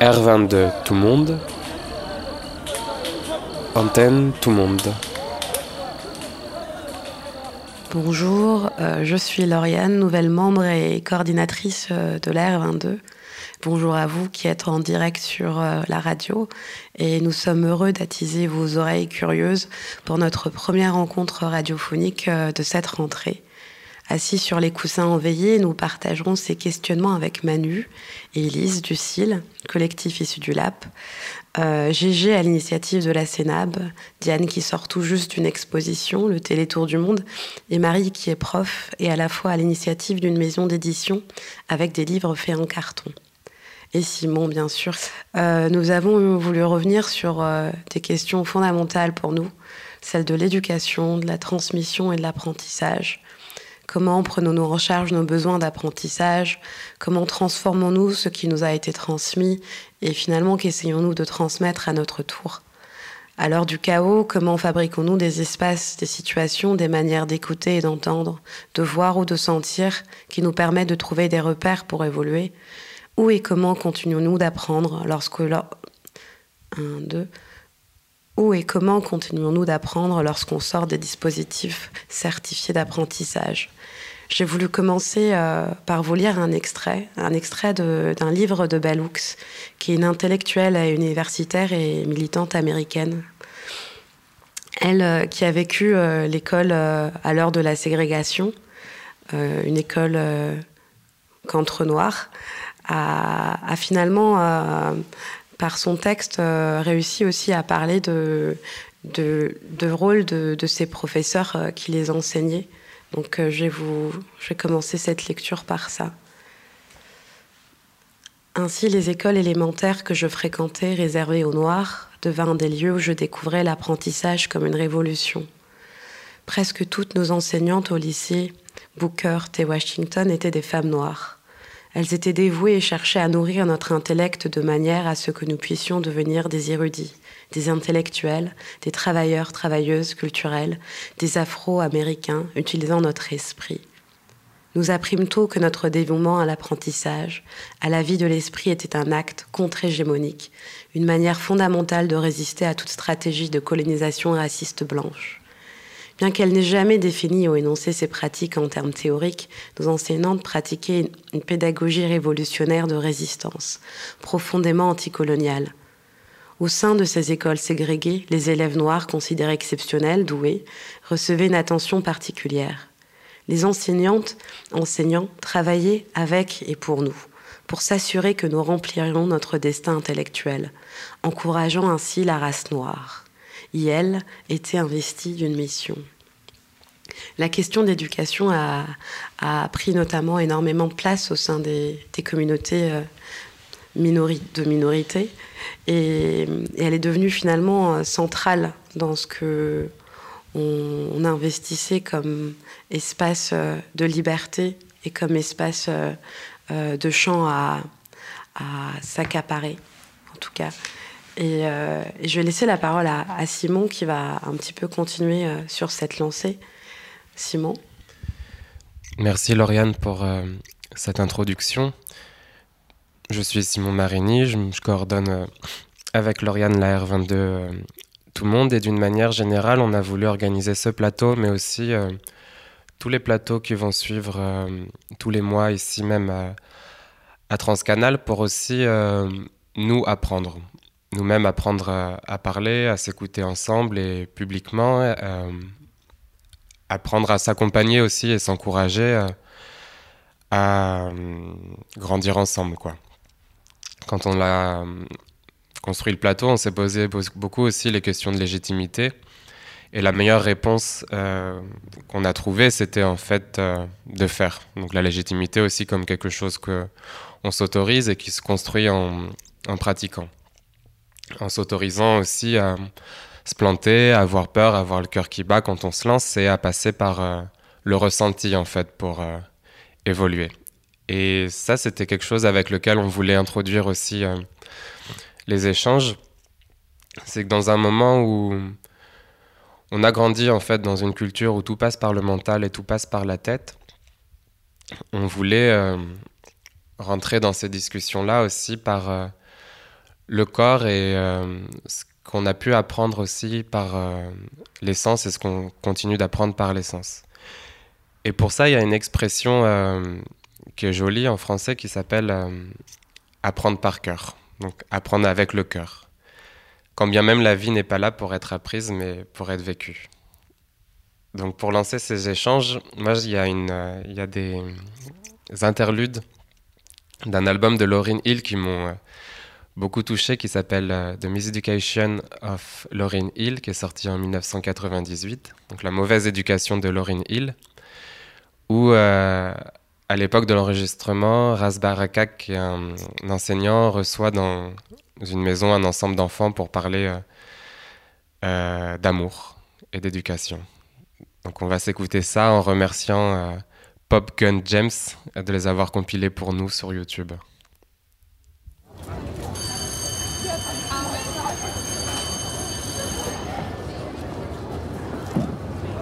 R22 tout le monde. Antenne tout le monde. Bonjour, euh, je suis Lauriane, nouvelle membre et coordinatrice euh, de la R22. Bonjour à vous qui êtes en direct sur euh, la radio et nous sommes heureux d'attiser vos oreilles curieuses pour notre première rencontre radiophonique de cette rentrée. Assis sur les coussins enveillés, nous partagerons ces questionnements avec Manu et Elise du CIL, collectif issu du LAP, euh, Gégé à l'initiative de la Sénab, Diane qui sort tout juste d'une exposition, le Télétour du Monde, et Marie qui est prof et à la fois à l'initiative d'une maison d'édition avec des livres faits en carton. Et Simon, bien sûr. Euh, nous avons voulu revenir sur euh, des questions fondamentales pour nous, celles de l'éducation, de la transmission et de l'apprentissage Comment prenons-nous en charge nos besoins d'apprentissage Comment transformons-nous ce qui nous a été transmis Et finalement, qu'essayons-nous de transmettre à notre tour. À l'heure du chaos, comment fabriquons-nous des espaces, des situations, des manières d'écouter et d'entendre, de voir ou de sentir qui nous permettent de trouver des repères pour évoluer? Où et comment continuons-nous d'apprendre lorsque... Deux. Où et comment continuons-nous d'apprendre lorsqu'on sort des dispositifs certifiés d'apprentissage? J'ai voulu commencer euh, par vous lire un extrait, un extrait d'un livre de Hooks, qui est une intellectuelle et universitaire et militante américaine. Elle euh, qui a vécu euh, l'école à l'heure de la ségrégation, une école qu'entre noirs, a, finalement par son texte, réussit aussi à parler de, de, rôle de, ces professeurs euh, qui les enseignaient. Donc euh, je, vais vous, je vais commencer cette lecture par ça. Ainsi, les écoles élémentaires que je fréquentais, réservées aux Noirs, devinrent des lieux où je découvrais l'apprentissage comme une révolution. Presque toutes nos enseignantes au lycée, Booker et Washington, étaient des femmes noires. Elles étaient dévouées et cherchaient à nourrir notre intellect de manière à ce que nous puissions devenir des érudits, des intellectuels, des travailleurs, travailleuses culturelles, des afro-américains utilisant notre esprit. Nous apprîmes tôt que notre dévouement à l'apprentissage, à la vie de l'esprit était un acte contre-hégémonique, une manière fondamentale de résister à toute stratégie de colonisation raciste blanche. Bien qu'elle n'ait jamais défini ou énoncé ses pratiques en termes théoriques, nos enseignantes pratiquaient une pédagogie révolutionnaire de résistance, profondément anticoloniale. Au sein de ces écoles ségrégées, les élèves noirs considérés exceptionnels, doués, recevaient une attention particulière. Les enseignantes, enseignants, travaillaient avec et pour nous, pour s'assurer que nous remplirions notre destin intellectuel, encourageant ainsi la race noire. Yel était investi d'une mission. La question d'éducation a, pris notamment énormément de place au sein des, communautés euh, de minorité et, elle est devenue finalement euh, centrale dans ce que on, investissait comme espace euh, de liberté et comme espace de champ à, s'accaparer, en tout cas. Euh, et, je vais laisser la parole à, Simon qui va un petit peu continuer euh, sur cette lancée. Simon. Merci Lauriane pour euh, cette introduction. Je suis Simon Marini, je, coordonne avec Lauriane la R22 tout le monde et d'une manière générale on a voulu organiser ce plateau mais aussi tous les plateaux qui vont suivre tous les mois ici même à, Transcanal pour aussi nous apprendre nous-mêmes apprendre à, parler, à s'écouter ensemble et publiquement, euh, apprendre à s'accompagner aussi et s'encourager euh, à euh, grandir ensemble. Quoi. Quand on a construit le plateau, on s'est posé beaucoup aussi les questions de légitimité. Et la meilleure réponse qu'on a trouvée, c'était en fait de faire. Donc la légitimité aussi comme quelque chose que on s'autorise et qui se construit en pratiquant en s'autorisant aussi à se planter, à avoir peur, à avoir le cœur qui bat quand on se lance et à passer par euh, le ressenti en fait pour euh, évoluer. Et ça, c'était quelque chose avec lequel on voulait introduire aussi euh, les échanges. C'est que dans un moment où on a grandi en fait dans une culture où tout passe par le mental et tout passe par la tête, on voulait rentrer dans ces discussions-là aussi par le corps et ce qu'on a pu apprendre aussi par l'essence et ce qu'on continue d'apprendre par l'essence. Et pour ça, il y a une expression qui est jolie en français qui s'appelle apprendre par cœur. Donc apprendre avec le cœur. Quand bien même la vie n'est pas là pour être apprise, mais pour être vécue. Donc pour lancer ces échanges, moi il y a, euh, y a des interludes d'un album de Lauryn Hill qui m'ont euh, beaucoup touché, qui s'appelle euh, The Miseducation of Lauryn Hill, qui est sorti en 1998. Donc la mauvaise éducation de Lauryn Hill, où à l'époque de l'enregistrement, Ras Barakak, qui est un, enseignant, reçoit dans une maison un ensemble d'enfants pour parler euh, euh, d'amour et d'éducation. Donc on va s'écouter ça en remerciant euh, Pop Gun James de les avoir compilés pour nous sur YouTube.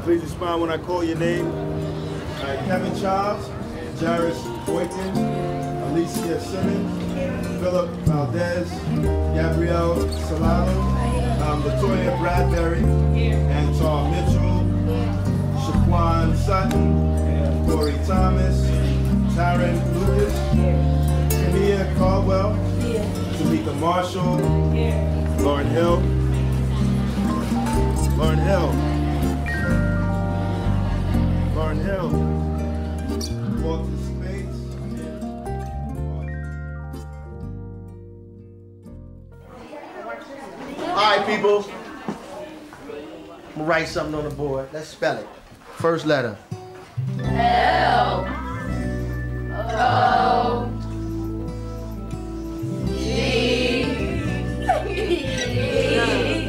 Please respond when I call your name. Kevin Charles. Jairus Boykin, Alicia Simmons, Philip Valdez, Gabrielle Solano, um, Latoya Bradbury, Anton Mitchell, Shaquan Sutton, Corey Thomas, Tyron Lucas, Kania Caldwell, Tamika Marshall, Lauren Hill, Lauren Hill, Lauren Hill. All right, people. I'm gonna write something on the board. Let's spell it. First letter. L. O. G.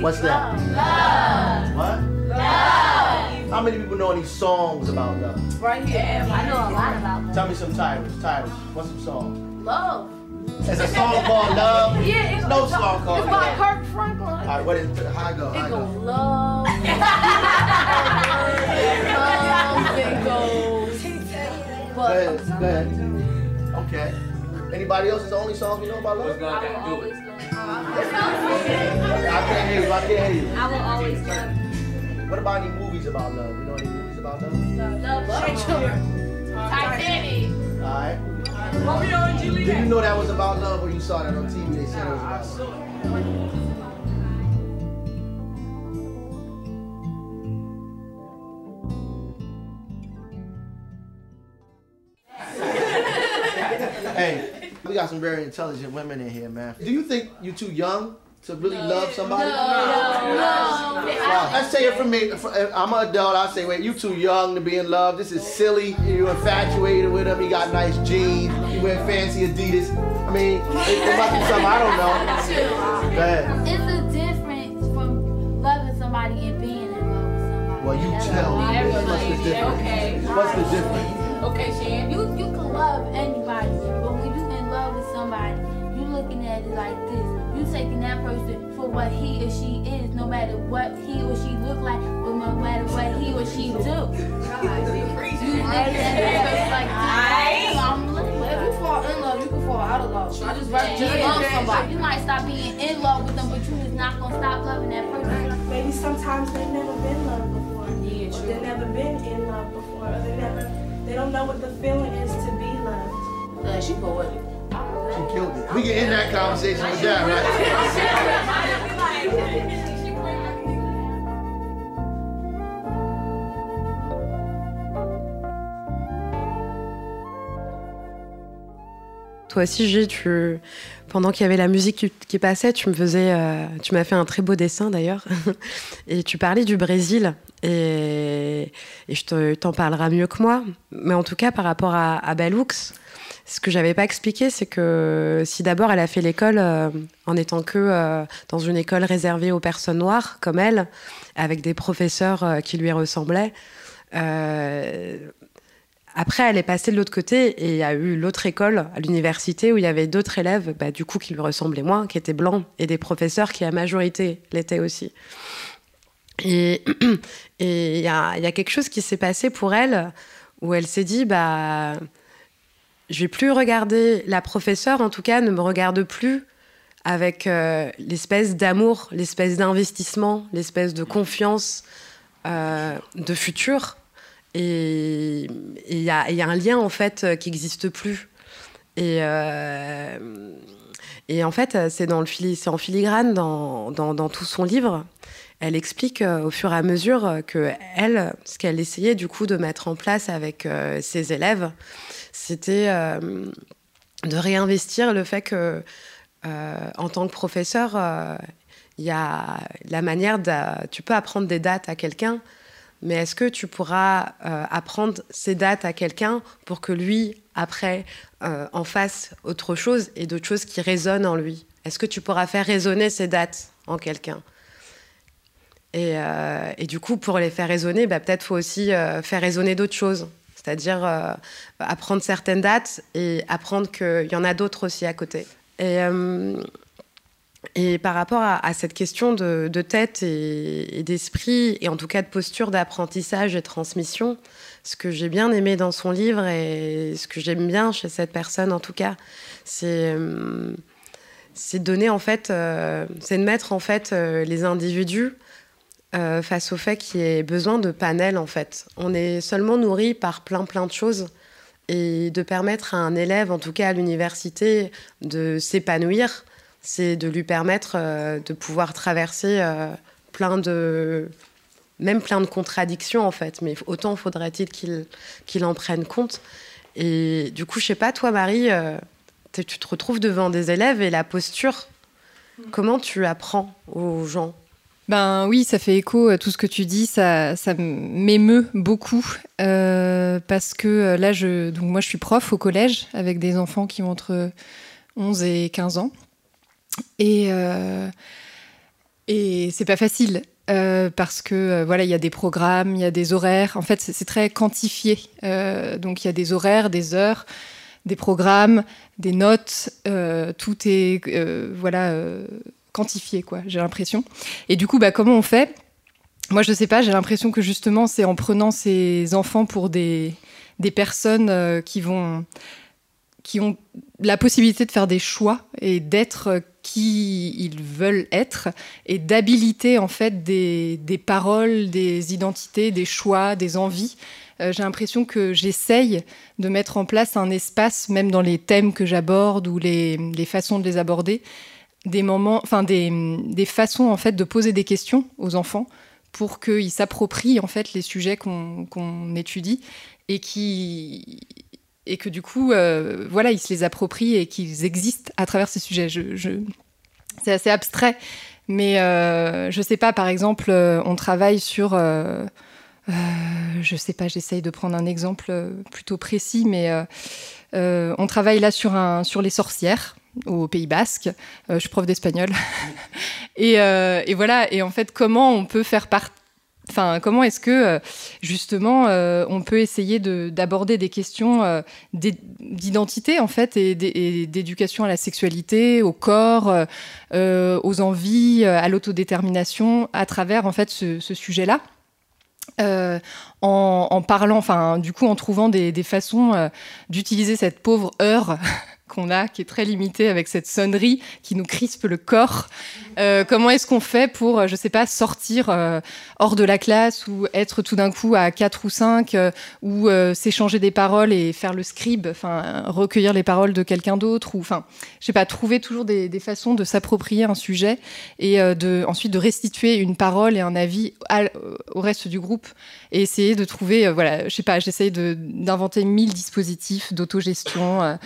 What's that? Love. What? Love. How many people know any songs about love? Right here. I know a lot about love. Tell me some titles. Titles. What's some songs? Love. It's a song called Love. Yeah, it's no song called Love. It's by Kirk Franklin. All right, what is it? How I go? How it go? Love. love. It goes. Go ahead. Go ahead. Okay. Anybody else? Is the only song you know about love? I will always love. I can't hear you. I can't hear you. I will always love. What about any movies about love? You know any movies about love? Love. Love. Titanic. All right. Romeo and Juliet. Did you know that was about love or you saw that on TV? They said it was about love. hey, we got some very intelligent women in here, man. Do you think you're too young to really no. love somebody? No, no, no. Well, let's say it for me. Uh, I'm an adult. I say, wait, you too young to be in love. This is silly. You're infatuated with him. He got nice jeans. He wear fancy Adidas. I mean, it, it must be something I don't know. Go ahead. It's a difference from loving somebody and being in love with somebody. Well, you tell me. What's the difference? Okay. What's the difference? Okay, Shan. You you can love anybody, but when you in love with somebody, you're looking at it like this you taking that person for what he or she is, no matter what he or she look like, or no matter what he or she do. You that, that like, I'm if you fall in love, you can fall out of love. I just, just yeah, love somebody. You might stop being in love with them, but you just not gonna stop loving that person. Maybe sometimes they've never been loved before. Yeah, true. They've never been in love before. Or they never, they don't know what the feeling is to be loved. Uh, she poetic. We can end that conversation with that, right? Toi aussi, Gilles, tu, pendant qu'il y avait la musique qui, passait, tu me faisais, euh, tu m'as fait un très beau dessin d'ailleurs, et tu parlais du Brésil, et, et je t'en parlerai mieux que moi, mais en tout cas par rapport à, à Balux, ce que j'avais pas expliqué, c'est que si d'abord elle a fait l'école euh, en étant que euh, dans une école réservée aux personnes noires, comme elle, avec des professeurs euh, qui lui ressemblaient, après elle est passée de l'autre côté et il y a eu l'autre école à l'université où il y avait d'autres élèves, bah, du coup qui lui ressemblaient moins, qui étaient blancs, et des professeurs qui à majorité l'étaient aussi. Et il y y a quelque chose qui s'est passé pour elle où elle s'est dit, bah je vais plus regarder la professeure, en tout cas, ne me regarde plus avec l'espèce d'amour, l'espèce d'investissement, l'espèce de confiance, de futur. Et il y, a, un lien en fait qui n'existe plus. Et, en fait, c'est en filigrane dans, tout son livre elle explique euh, au fur et à mesure euh, que elle, ce qu'elle essayait du coup de mettre en place avec euh, ses élèves, c'était de réinvestir le fait que, en tant que professeur, il y a la manière tu peux apprendre des dates à quelqu'un, mais est-ce que tu pourras apprendre ces dates à quelqu'un pour que lui, après, en fasse autre chose et d'autres choses qui résonnent en lui? Est-ce que tu pourras faire résonner ces dates en quelqu'un? Euh, et, du coup, pour les faire résonner, bah, peut-être faut aussi euh, faire résonner d'autres choses. C'est-à-dire euh, apprendre certaines dates et apprendre qu'il y en a d'autres aussi à côté. Et, et par rapport à, cette question de, tête et, d'esprit, et en tout cas de posture d'apprentissage et transmission, ce que j'ai bien aimé dans son livre et ce que j'aime bien chez cette personne en tout cas, c'est c'est donner en fait, c'est de mettre en fait les individus euh, face au fait qu'il y ait besoin de panels en fait. On est seulement nourri par plein plein de choses et de permettre à un élève, en tout cas à l'université, de s'épanouir, c'est de lui permettre euh, de pouvoir traverser euh, plein de même plein de contradictions en fait, mais autant faudrait-il qu'il qu'il en prenne compte. Et du coup, je sais pas, toi Marie, tu te retrouves devant des élèves et la posture, comment tu apprends aux gens? Ben oui, ça fait écho à tout ce que tu dis, ça, ça m'émeut beaucoup euh, parce que euh, là, je, donc moi je suis prof au collège avec des enfants qui ont entre 11 et 15 ans. Et, euh, et c'est pas facile euh, parce que voilà, il y a des programmes, il y a des horaires. En fait, c'est très quantifié. donc il y a des horaires, des heures, des programmes, des notes. tout est voilà quantifié, quoi, j'ai l'impression. Et du coup, bah, comment on fait? Moi, je sais pas, j'ai l'impression que justement, c'est en prenant ces enfants pour des, des personnes euh, qui vont qui ont la possibilité de faire des choix et d'être qui ils veulent être et d'habiliter en fait des, des, paroles, des identités, des choix, des envies. Euh, j'ai l'impression que j'essaye de mettre en place un espace, même dans les thèmes que j'aborde ou les, les façons de les aborder, des moments, enfin des, des, façons en fait de poser des questions aux enfants pour qu'ils s'approprient en fait les sujets qu'on étudie et qui et que du coup euh, voilà ils se les approprient et qu'ils existent à travers ces sujets. Je, je... C'est assez abstrait, mais euh, je sais pas par exemple euh, on travaille sur euh, euh, je sais pas, j'essaye de prendre un exemple plutôt précis, mais on travaille là sur, un, sur les sorcières au Pays Basque. Euh, je suis prof d'espagnol. Euh, et, voilà. Et en fait, comment on peut faire partie Enfin, comment est-ce que euh, justement on peut essayer d'aborder des questions d'identité en fait et d'éducation à la sexualité, au corps, aux envies, à l'autodétermination à travers en fait ce, sujet-là. en, parlant, enfin, du coup, en trouvant des façons d'utiliser cette pauvre heure qu'on a, qui est très limité avec cette sonnerie qui nous crispe le corps. Euh, comment est-ce qu'on fait pour, euh, je sais pas, sortir euh, hors de la classe ou être tout d'un coup à 4 ou 5 ou s'échanger des paroles et faire le scribe, enfin recueillir les paroles de quelqu'un d'autre ou enfin, je sais pas, trouver toujours des, façons de s'approprier un sujet et de ensuite de restituer une parole et un avis au reste du groupe et essayer de trouver, voilà, je sais pas, j'essaye d'inventer mille dispositifs d'autogestion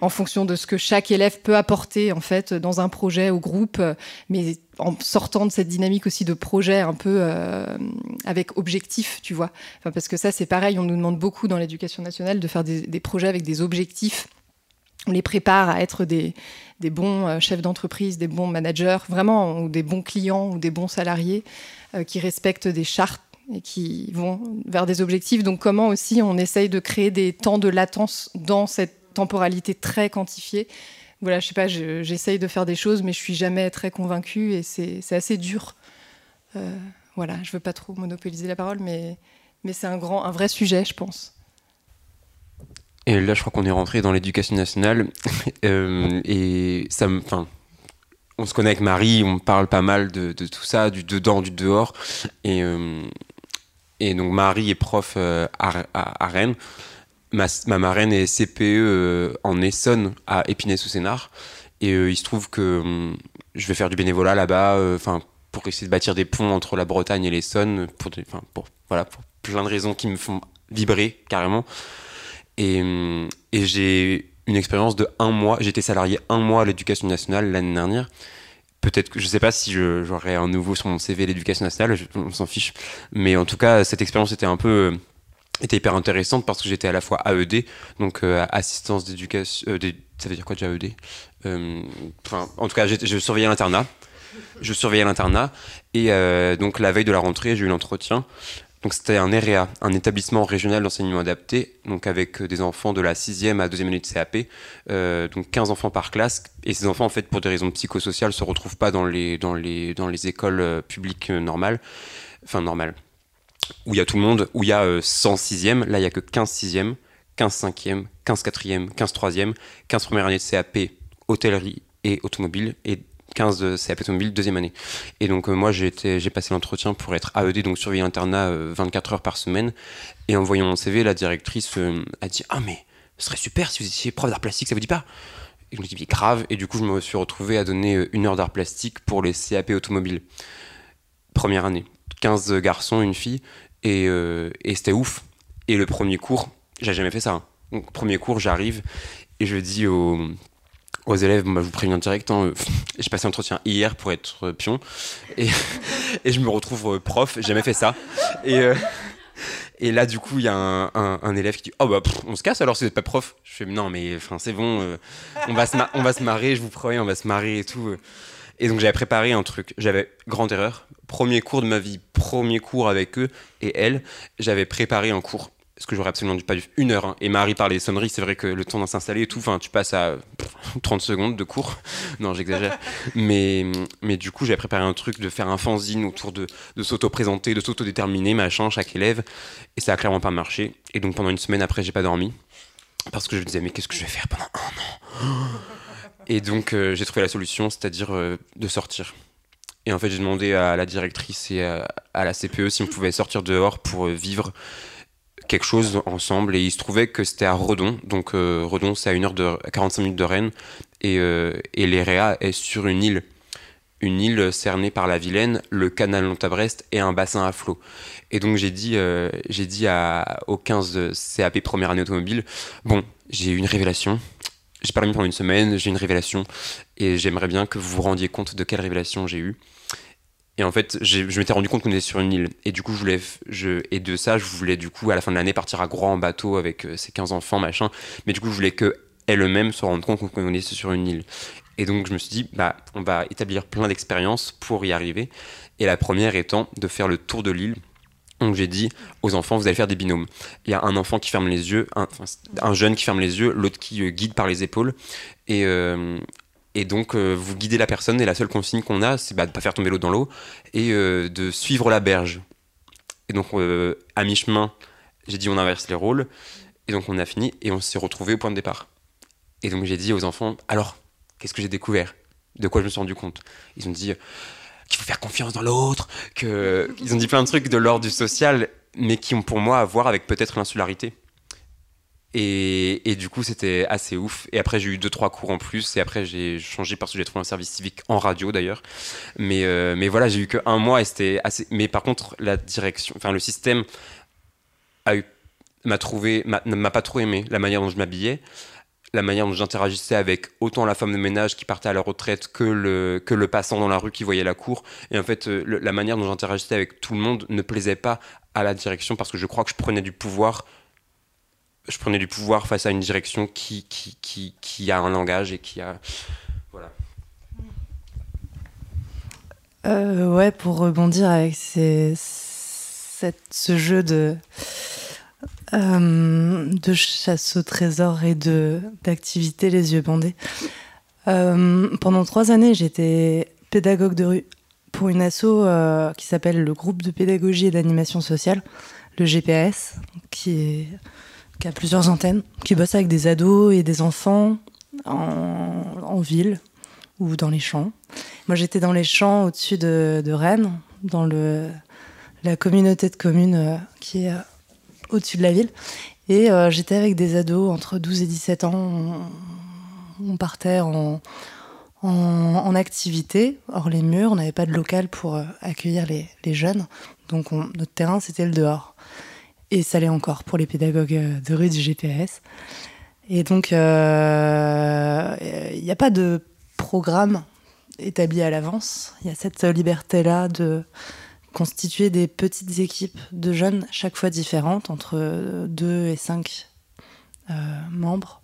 en fonction de ce que chaque élève peut apporter en fait dans un projet au groupe, mais en sortant de cette dynamique aussi de projet un peu euh, avec objectif, tu vois. Parce que ça, c'est pareil, on nous demande beaucoup dans l'éducation nationale de faire des, projets avec des objectifs. On les prépare à être des, des bons euh, chefs d'entreprise, des bons managers, vraiment, ou des bons clients ou des bons salariés euh, qui respectent des chartes et qui vont vers des objectifs. Donc comment aussi on essaye de créer des temps de latence dans cette temporalité très quantifiée. Voilà, je sais pas, j'essaye de faire des choses, mais je suis jamais très convaincue et c'est assez dur. Euh, voilà, je veux pas trop monopoliser la parole, mais, c'est un, grand, un vrai sujet, je pense. Et là, je crois qu'on est rentré dans l'éducation nationale. Euh, et ça me. Enfin, on se connaît avec Marie, on parle pas mal de, tout ça, du dedans, du dehors. Et, euh, donc Marie est prof à, Rennes. Ma, ma, marraine est CPE euh, en Essonne à Épinay-sous-Sénard. Et euh, il se trouve que hum, je vais faire du bénévolat là-bas, enfin pour essayer de bâtir des ponts entre la Bretagne et l'Essonne, pour, pour, voilà, pour plein de raisons qui me font vibrer carrément. Et, hum, et j'ai une expérience de un mois. J'étais salarié un mois à l'éducation nationale l'année dernière. Peut-être que je sais pas si j'aurai un nouveau sur mon CV l'éducation nationale, je, on s'en fiche. Mais en tout cas, cette expérience était un peu était hyper intéressante parce que j'étais à la fois AED, donc euh, assistance d'éducation. Euh, ça veut dire quoi déjà AED euh, En tout cas, je surveillais l'internat. Je surveillais l'internat et euh, donc la veille de la rentrée, j'ai eu l'entretien donc c'était un EREA, un établissement régional d'enseignement adapté, donc avec euh, des enfants de la 6e à 2e année de CAP, euh, donc 15 enfants par classe. Et ces enfants, en fait, pour des raisons psychosociales, se retrouvent pas dans les, dans les, dans les écoles euh, publiques normales, enfin normales, où il y a tout le monde, où il y a euh, 100 6e, là il y a que 15 6e, 15 5e, 15 4e, 15 3e, 15 première année de CAP, hôtellerie et automobile, et 15 de CAP automobile, deuxième année. Et donc, euh, moi, j'ai passé l'entretien pour être AED, donc surveiller internat euh, 24 heures par semaine. Et en voyant mon CV, la directrice euh, a dit Ah, mais ce serait super si vous étiez prof d'art plastique, ça vous dit pas? Et je me dis Grave. Et du coup, je me suis retrouvé à donner euh, une heure d'art plastique pour les CAP automobiles. Première année. 15 garçons, une fille. Et, euh, et c'était ouf. Et le premier cours, j'ai jamais fait ça. Hein. Donc, premier cours, j'arrive et je dis au aux élèves, bah, je vous préviens direct, hein, j'ai passé l'entretien hier pour être pion, et, je me retrouve prof, j'ai jamais fait ça. Et, euh, là, du coup, il y a un, un, un, élève qui dit Oh, bah, on se casse alors si vous n'êtes pas prof. Je fais Non, mais c'est bon, euh, on, va se on va se marrer, je vous promets, on va se marrer et tout. Et donc, j'avais préparé un truc. J'avais, grande erreur, premier cours de ma vie, premier cours avec eux et elle, j'avais préparé un cours ce que j'aurais absolument pas dû une heure hein. et Marie parlait des sonneries c'est vrai que le temps de s'installer et tout enfin tu passes à 30 secondes de cours. Non j'exagère. Mais mais du coup j'avais préparé un truc de faire un fanzine autour de, de s'auto-présenter de s'auto-déterminer machin chaque élève. Et ça a clairement pas marché. Et donc pendant une semaine après j'ai pas dormi. Parce que je me disais mais qu'est-ce que je vais faire pendant un an? Et donc euh, j'ai trouvé la solution c'est-à-dire euh, de sortir et en fait j'ai demandé à la directrice et à, la CPE si on pouvait sortir dehors pour euh, vivre quelque chose ensemble. Et il se trouvait que c'était à Redon. Donc euh, Redon c'est à une heure de à 45 minutes de Rennes. Et, euh, l'EREA est sur une île. Une île cernée par la Vilaine le canal Nantes-Brest et un bassin à flot et donc j'ai dit euh, dit à, aux 15 CAP première année automobile bon j'ai eu une révélation. J'ai dormi pendant une semaine j'ai une révélation. Et j'aimerais bien que vous vous rendiez compte de quelle révélation j'ai eu et en fait, je m'étais rendu compte qu'on était sur une île. Et du coup, je voulais, je, et de ça, je voulais du coup, à la fin de l'année, partir à Groix en bateau avec euh, ces 15 enfants, machin. Mais du coup, je voulais qu'elle-même se rende compte qu'on était sur une île. Et donc, je me suis dit, bah, on va établir plein d'expériences pour y arriver. Et la première étant de faire le tour de l'île. Donc, j'ai dit aux enfants, vous allez faire des binômes. Il y a un enfant qui ferme les yeux, un, un jeune qui ferme les yeux, l'autre qui euh, guide par les épaules. Et, euh, et donc, euh, vous guidez la personne et la seule consigne qu'on a, c'est bah, de ne pas faire tomber l'eau dans l'eau et euh, de suivre la berge. Et donc, euh, à mi-chemin, j'ai dit on inverse les rôles. Et donc, on a fini et on s'est retrouvé au point de départ. Et donc, j'ai dit aux enfants alors, qu'est-ce que j'ai découvert? De quoi je me suis rendu compte? Ils ont dit qu'il faut faire confiance dans l'autre, que... ils ont dit plein de trucs de l'ordre du social, mais qui ont pour moi à voir avec peut-être l'insularité. Et, du coup, c'était assez ouf. Et après, j'ai eu deux, trois cours en plus. Et après, j'ai changé parce que j'ai trouvé un service civique en radio d'ailleurs. Mais, euh, mais voilà, j'ai eu qu'un mois et c'était assez. Mais par contre, la direction, enfin, le système a eu, m'a trouvé, m'a pas trop aimé la manière dont je m'habillais, la manière dont j'interagissais avec autant la femme de ménage qui partait à la retraite que le, que le passant dans la rue qui voyait la cour. Et en fait, le, la manière dont j'interagissais avec tout le monde ne plaisait pas à la direction parce que je crois que je prenais du pouvoir je prenais du pouvoir face à une direction qui, a un langage et qui a. Voilà. Euh, ouais, pour rebondir avec ces, cette, ce jeu de, euh, chasse au trésor et d'activité les yeux bandés. Euh, pendant trois années, j'étais pédagogue de rue pour une asso qui s'appelle le groupe de pédagogie et d'animation sociale, le GPS, qui est qui a plusieurs antennes, qui bosse avec des ados et des enfants en, ville, ou dans les champs. Moi, j'étais dans les champs au-dessus de, Rennes, dans la communauté de communes euh, qui est euh, au-dessus de la ville. Et euh, j'étais avec des ados entre 12 et 17 ans. On, partait en, activité hors les murs. On n'avait pas de local pour accueillir les, jeunes. Donc, on, notre terrain, c'était le dehors. Et ça l'est encore pour les pédagogues de rue du GPS. Et donc, il euh, n'y a pas de programme établi à l'avance. Il y a cette liberté-là de constituer des petites équipes de jeunes, chaque fois différentes, entre 2 et 5 euh, membres,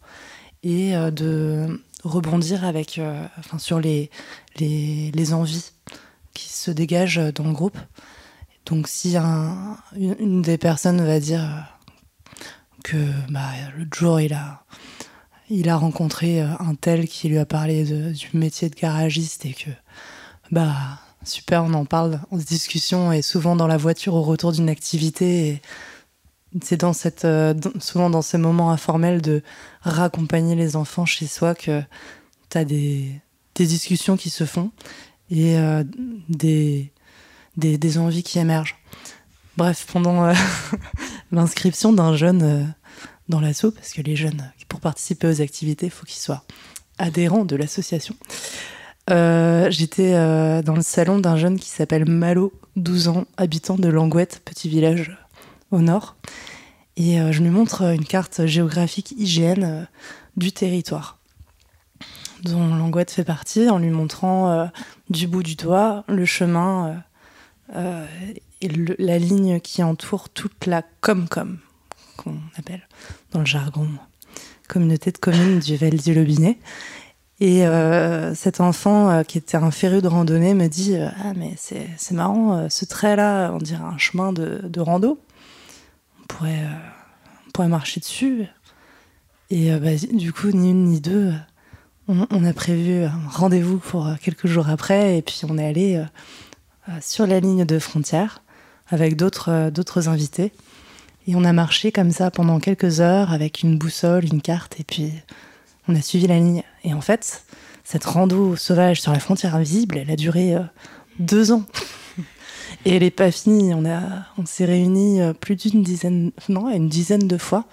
et euh, de rebondir avec, euh, enfin, sur les, les, envies qui se dégagent dans le groupe. Donc si un, une, des personnes va dire que bah, l'autre jour il a il a rencontré un tel qui lui a parlé du métier de garagiste et que bah super on en parle en discussion et souvent dans la voiture au retour d'une activité c'est dans cette euh, souvent dans ces moments informels de raccompagner les enfants chez soi que tu as des, des discussions qui se font et euh, des, des, envies qui émergent bref pendant euh, l'inscription d'un jeune euh, dans l'assaut, parce que les jeunes, pour participer aux activités, il faut qu'ils soient adhérents de l'association. Euh, J'étais euh, dans le salon d'un jeune qui s'appelle Malo, 12 ans, habitant de Langouette, petit village au nord. Et euh, je lui montre une carte géographique IGN euh, du territoire dont Langouette fait partie, en lui montrant euh, du bout du doigt le chemin euh, et la ligne qui entoure toute la Comcom, qu'on appelle dans le jargon communauté de communes du Val du Lobinet. Et euh, cet enfant euh, qui était un féru de randonnée me dit Ah, mais c'est marrant, ce trait-là, on dirait un chemin de, de rando. On pourrait, on pourrait marcher dessus. Et bah, du coup, ni une ni deux, on, on a prévu un rendez-vous pour quelques jours après. Et puis, on est allé sur la ligne de frontière avec d'autres invités. Et on a marché comme ça pendant quelques heures avec une boussole, une carte, et puis on a suivi la ligne. Et en fait, cette rando sauvage sur la frontière invisible, elle a duré euh, deux ans. Et elle n'est pas finie. On, on s'est réunis euh, plus d'une dizaine, non, une dizaine de fois.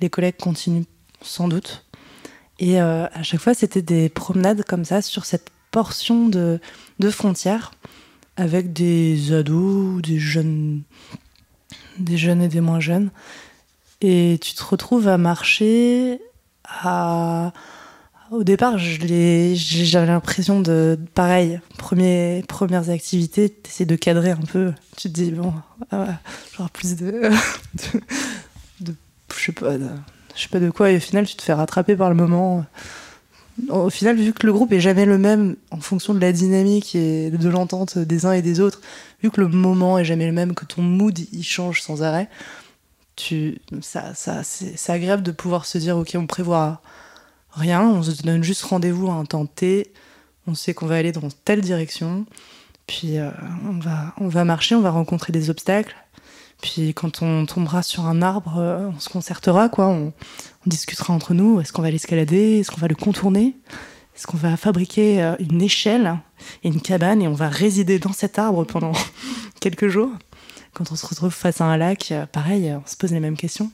Les collègues continuent sans doute. Et euh, à chaque fois, c'était des promenades comme ça sur cette portion de, de frontière avec des ados, des jeunes des jeunes et des moins jeunes. Et tu te retrouves à marcher à... Au départ, j'avais l'impression de, pareil, premières activités, tu essaies de cadrer un peu. Tu te dis, bon, ah, genre plus de, je sais pas, je sais pas de quoi, et au final, tu te fais rattraper par le moment. Au final, vu que le groupe est jamais le même en fonction de la dynamique et de l'entente des uns et des autres, vu que le moment est jamais le même, que ton mood il change sans arrêt, tu, ça, ça, c'est agréable de pouvoir se dire ok, on prévoit rien, on se donne juste rendez-vous à un temps T, on sait qu'on va aller dans telle direction, puis euh, on, va, on va marcher, on va rencontrer des obstacles, puis quand on tombera sur un arbre, euh, on se concertera, quoi, on, on discutera entre nous, est-ce qu'on va l'escalader, est-ce qu'on va le contourner? Est-ce qu'on va fabriquer euh, une échelle et une cabane et on va résider dans cet arbre pendant quelques jours? Quand on se retrouve face à un lac, euh, pareil, on se pose les mêmes questions.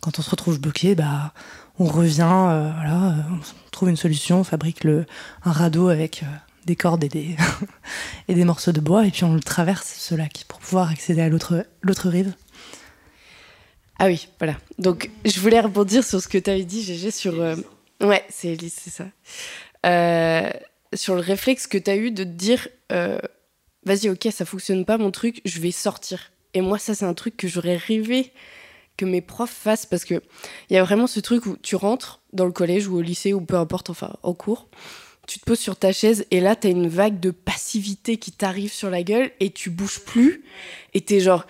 Quand on se retrouve bloqué, bah, on revient, euh, voilà, on trouve une solution, on fabrique le, un radeau avec des cordes et des, et des morceaux de bois et puis on le traverse ce lac pour pouvoir accéder à l'autre rive. Ah oui, voilà. Donc, je voulais rebondir sur ce que tu avais dit, Gégé, sur... Euh... Ouais, c'est Elise, c'est ça. Euh, sur le réflexe que tu as eu de te dire euh, vas-y, ok, ça fonctionne pas mon truc, je vais sortir. Et moi, ça, c'est un truc que j'aurais rêvé que mes profs fassent parce que il y a vraiment ce truc où tu rentres dans le collège ou au lycée ou peu importe, enfin, en cours, tu te poses sur ta chaise et là, tu as une vague de passivité qui t'arrive sur la gueule et tu bouges plus et tu es genre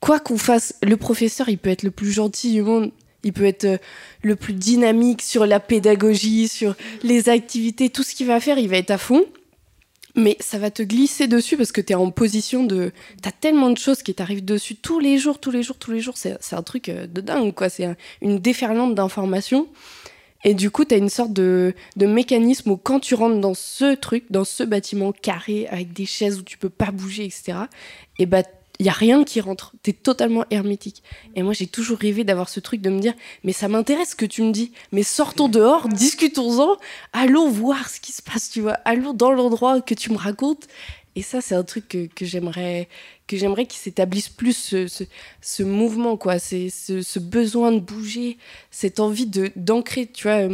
quoi qu'on fasse, le professeur, il peut être le plus gentil du monde, il peut être euh, le plus dynamique sur la pédagogie, sur les activités, tout ce qu'il va faire, il va être à fond. Mais ça va te glisser dessus parce que tu es en position de. Tu as tellement de choses qui t'arrivent dessus tous les jours, tous les jours, tous les jours. C'est un truc euh, de dingue, quoi. C'est un, une déferlante d'informations. Et du coup, tu as une sorte de, de mécanisme où quand tu rentres dans ce truc, dans ce bâtiment carré avec des chaises où tu peux pas bouger, etc., et bah il y a rien qui rentre. Tu es totalement hermétique. Et moi, j'ai toujours rêvé d'avoir ce truc de me dire, mais ça m'intéresse ce que tu me dis. Mais sortons dehors, discutons-en, allons voir ce qui se passe, tu vois. Allons dans l'endroit que tu me racontes. Et ça, c'est un truc que, j'aimerais que j'aimerais qu'il s'établisse plus ce, mouvement, quoi. C'est ce, besoin de bouger, cette envie d'ancrer. Tu vois,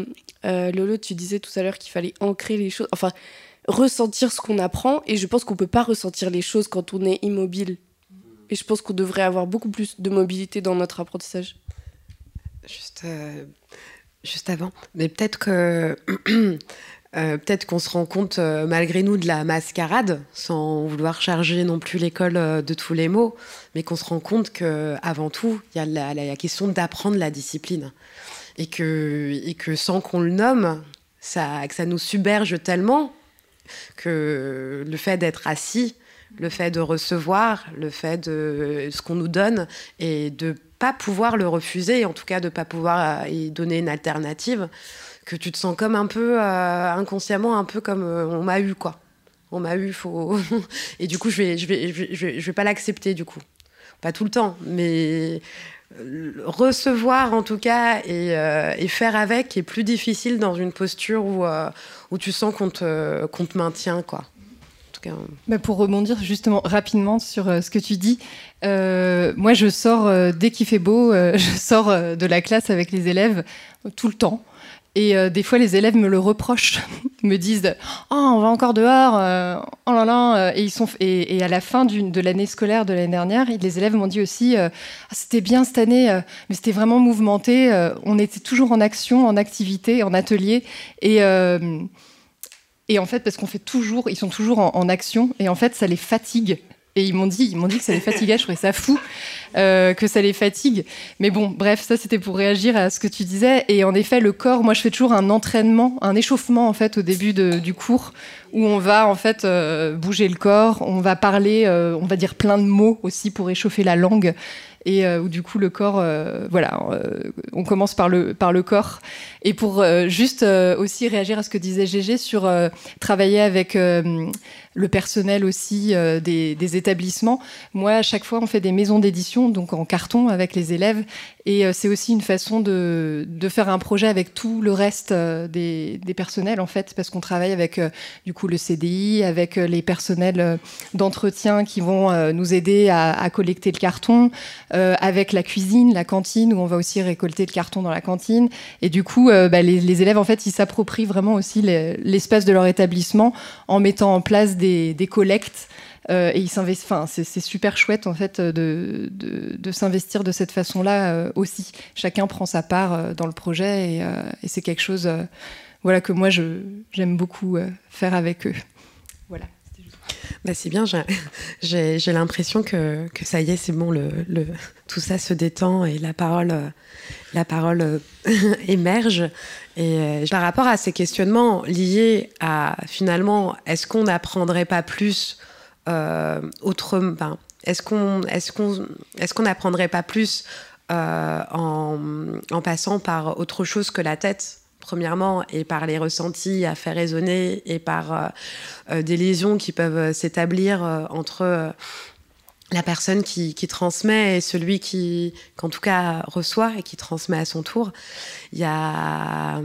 euh, Lolo, tu disais tout à l'heure qu'il fallait ancrer les choses. Enfin, ressentir ce qu'on apprend. Et je pense qu'on peut pas ressentir les choses quand on est immobile et je pense qu'on devrait avoir beaucoup plus de mobilité dans notre apprentissage. Juste, euh, juste avant. Mais peut-être que. Euh, peut-être qu'on se rend compte euh, malgré nous de la mascarade, sans vouloir charger non plus l'école de tous les mots, mais qu'on se rend compte que avant tout, il y a la, question d'apprendre la discipline et que, et que sans qu'on le nomme, que ça nous submerge tellement que le fait d'être assis, le fait de recevoir, le fait de ce qu'on nous donne et de pas pouvoir le refuser, en tout cas de pas pouvoir y donner une alternative, que tu te sens comme un peu euh, inconsciemment, un peu comme euh, on m'a eu quoi. On m'a eu, faut. et du coup, je vais, je vais, je vais, je vais pas l'accepter du coup, pas tout le temps, mais recevoir en tout cas et, euh, faire avec est plus difficile dans une posture où, euh, où tu sens qu'on te, te maintient quoi. Bah pour rebondir justement rapidement sur euh, ce que tu dis, euh, moi je sors euh, dès qu'il fait beau, je sors de la classe avec les élèves tout le temps. Et des fois, les élèves me le reprochent, me disent Oh, on va encore dehors, oh là là. Et, à la fin de l'année scolaire de l'année dernière, les élèves m'ont dit aussi ah, C'était bien cette année, mais c'était vraiment mouvementé. on était toujours en action, en activité, en atelier. Et. Et en fait, parce qu'on fait toujours, ils sont toujours en, action, et en fait, ça les fatigue. Et ils m'ont dit, ils m'ont dit que ça les fatiguait. Je trouvais ça fou euh, que ça les fatigue. Mais bon, bref, ça c'était pour réagir à ce que tu disais. Et en effet, le corps, moi, je fais toujours un entraînement, un échauffement en fait au début du cours où on va en fait euh, bouger le corps, on va parler, euh, on va dire plein de mots aussi pour échauffer la langue et euh, où du coup le corps, euh, voilà, euh, on commence par le, par le corps. Et pour juste aussi réagir à ce que disait Gégé sur travailler avec le personnel aussi des, établissements, moi à chaque fois on fait des maisons d'édition, donc en carton avec les élèves, et c'est aussi une façon de, de, faire un projet avec tout le reste des, des personnels en fait, parce qu'on travaille avec du coup le CDI, avec les personnels d'entretien qui vont nous aider à, à collecter le carton, euh, avec la cuisine, la cantine, où on va aussi récolter le carton dans la cantine. Et du coup, euh, bah, les, les, élèves, en fait, ils s'approprient vraiment aussi l'espace de leur établissement en mettant en place des, des collectes. Euh, et ils s'investissent. Enfin, c'est super chouette en fait de, de, s'investir de cette façon-là euh, aussi. Chacun prend sa part euh, dans le projet et, c'est quelque chose, voilà, que moi j'aime beaucoup faire avec eux. Voilà. Bah c'est bien, j'ai l'impression que, que, ça y est, c'est bon, le, le, tout ça se détend et la parole, la parole émerge. Et par rapport à ces questionnements liés à finalement, est-ce qu'on n'apprendrait pas plus autrement ben, Est-ce qu'on est qu'on est qu'on n'apprendrait pas plus euh, en, passant par autre chose que la tête premièrement, et par les ressentis à faire résonner, et par euh, euh, des lésions qui peuvent s'établir euh, entre la personne qui, transmet et celui qui, qu'en tout cas, reçoit et qui transmet à son tour. Il y a,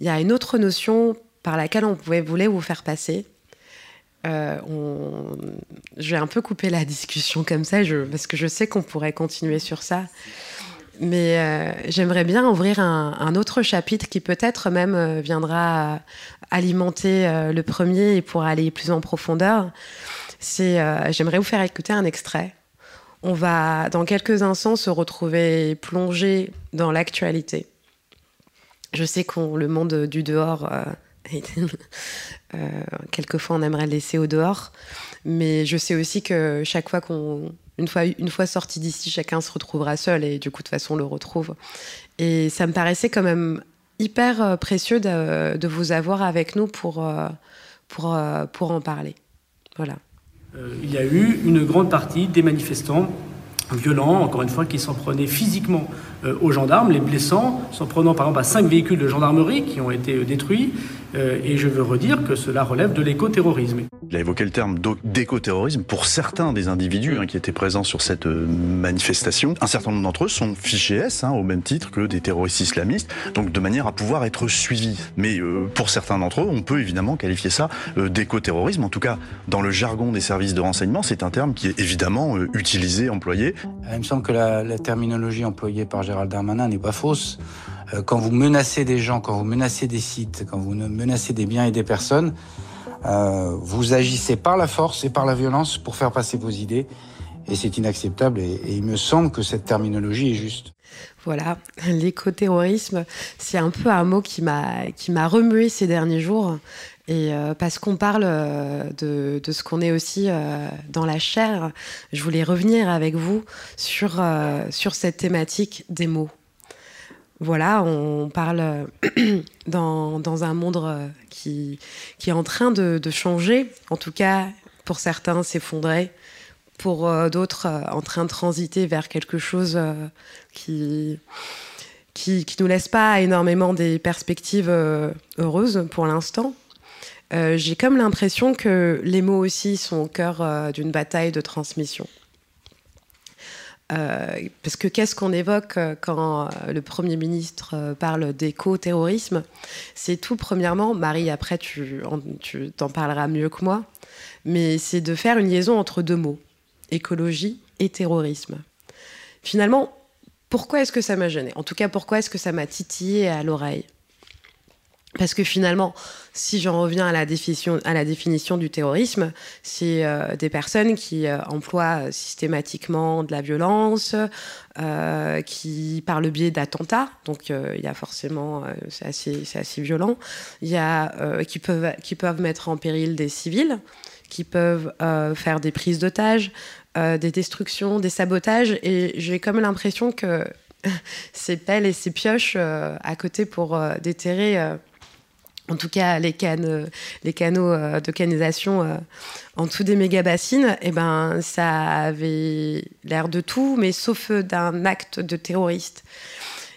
y a une autre notion par laquelle on pouvait, voulait vous faire passer. Euh, on... Je vais un peu couper la discussion comme ça, je... parce que je sais qu'on pourrait continuer sur ça. Mais euh, j'aimerais bien ouvrir un, autre chapitre qui peut-être même euh, viendra alimenter le premier et pour aller plus en profondeur. C'est, j'aimerais vous faire écouter un extrait. On va dans quelques instants se retrouver plongé dans l'actualité. Je sais qu'on le monde du dehors, quelquefois on aimerait le laisser au dehors, mais je sais aussi que chaque fois qu'on une fois, une fois sorti d'ici, chacun se retrouvera seul et du coup, de toute façon, on le retrouve. Et ça me paraissait quand même hyper euh, précieux de, de, vous avoir avec nous pour, euh, pour, euh, pour en parler. Voilà. Euh, il y a eu une grande partie des manifestants violents, encore une fois, qui s'en prenaient physiquement euh, aux gendarmes, les blessant, s'en prenant par exemple à cinq véhicules de gendarmerie qui ont été euh, détruits. Euh, et je veux redire que cela relève de l'écoterrorisme. Il a évoqué le terme d'écoterrorisme pour certains des individus hein, qui étaient présents sur cette manifestation. Un certain nombre d'entre eux sont fichés S, hein, au même titre que des terroristes islamistes, donc de manière à pouvoir être suivis. Mais pour certains d'entre eux, on peut évidemment qualifier ça d'écoterrorisme. En tout cas, dans le jargon des services de renseignement, c'est un terme qui est évidemment utilisé, employé. Il me semble que la, la terminologie employée par Gérald Darmanin n'est pas fausse. Euh, quand vous menacez des gens, quand vous menacez des sites, quand vous menacez des biens et des personnes, euh, vous agissez par la force et par la violence pour faire passer vos idées. Et c'est inacceptable. Et, il me semble que cette terminologie est juste. Voilà, l'écoterrorisme, c'est un peu un mot qui m'a remué ces derniers jours. Et euh, parce qu'on parle de, de, ce qu'on est aussi dans la chair, je voulais revenir avec vous sur, cette thématique des mots. Voilà, on parle dans, un monde euh, qui, est en train de, changer, en tout cas pour certains s'effondrer, pour euh, d'autres euh, en train de transiter vers quelque chose qui, qui, qui nous laisse pas énormément des perspectives heureuses pour l'instant. J'ai comme l'impression que les mots aussi sont au cœur d'une bataille de transmission. Euh, parce que qu'est-ce qu'on évoque euh, quand euh, le Premier ministre parle d'éco-terrorisme? C'est tout, premièrement, Marie, après tu, tu t'en parleras mieux que moi, mais c'est de faire une liaison entre deux mots, écologie et terrorisme. Finalement, pourquoi est-ce que ça m'a gêné En tout cas, pourquoi est-ce que ça m'a titillé à l'oreille? Parce que finalement, si j'en reviens à la définition, du terrorisme, c'est euh, des personnes qui euh, emploient euh, systématiquement de la violence, qui par le biais d'attentats, donc il y a forcément, c'est assez, violent, y a qui peuvent, qui peuvent mettre en péril des civils, qui peuvent faire des prises d'otages, des destructions, des sabotages, et j'ai comme l'impression que ces pelles et ces pioches à côté pour déterrer en tout cas les, les canaux euh, de canalisation euh, en dessous des méga-bassines, eh ben, ça avait l'air de tout, mais sauf d'un acte de terroriste.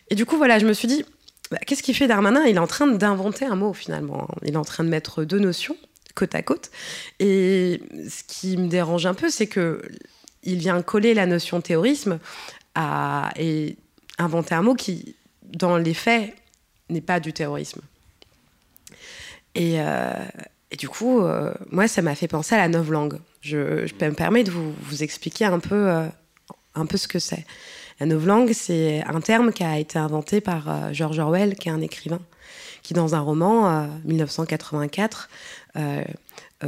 Et du coup, voilà, je me suis dit, bah, qu'est-ce qu'il fait Darmanin? Il est en train d'inventer un mot, finalement. Il est en train de mettre deux notions côte à côte. Et ce qui me dérange un peu, c'est que il vient coller la notion terrorisme à, et inventer un mot qui, dans les faits, n'est pas du terrorisme. Euh, et, du coup, euh, moi, ça m'a fait penser à la novlangue. Je, je me permettre de vous, vous expliquer un peu, euh, un peu ce que c'est. La novlangue, c'est un terme qui a été inventé par George Orwell, qui est un écrivain, qui dans un roman, 1984,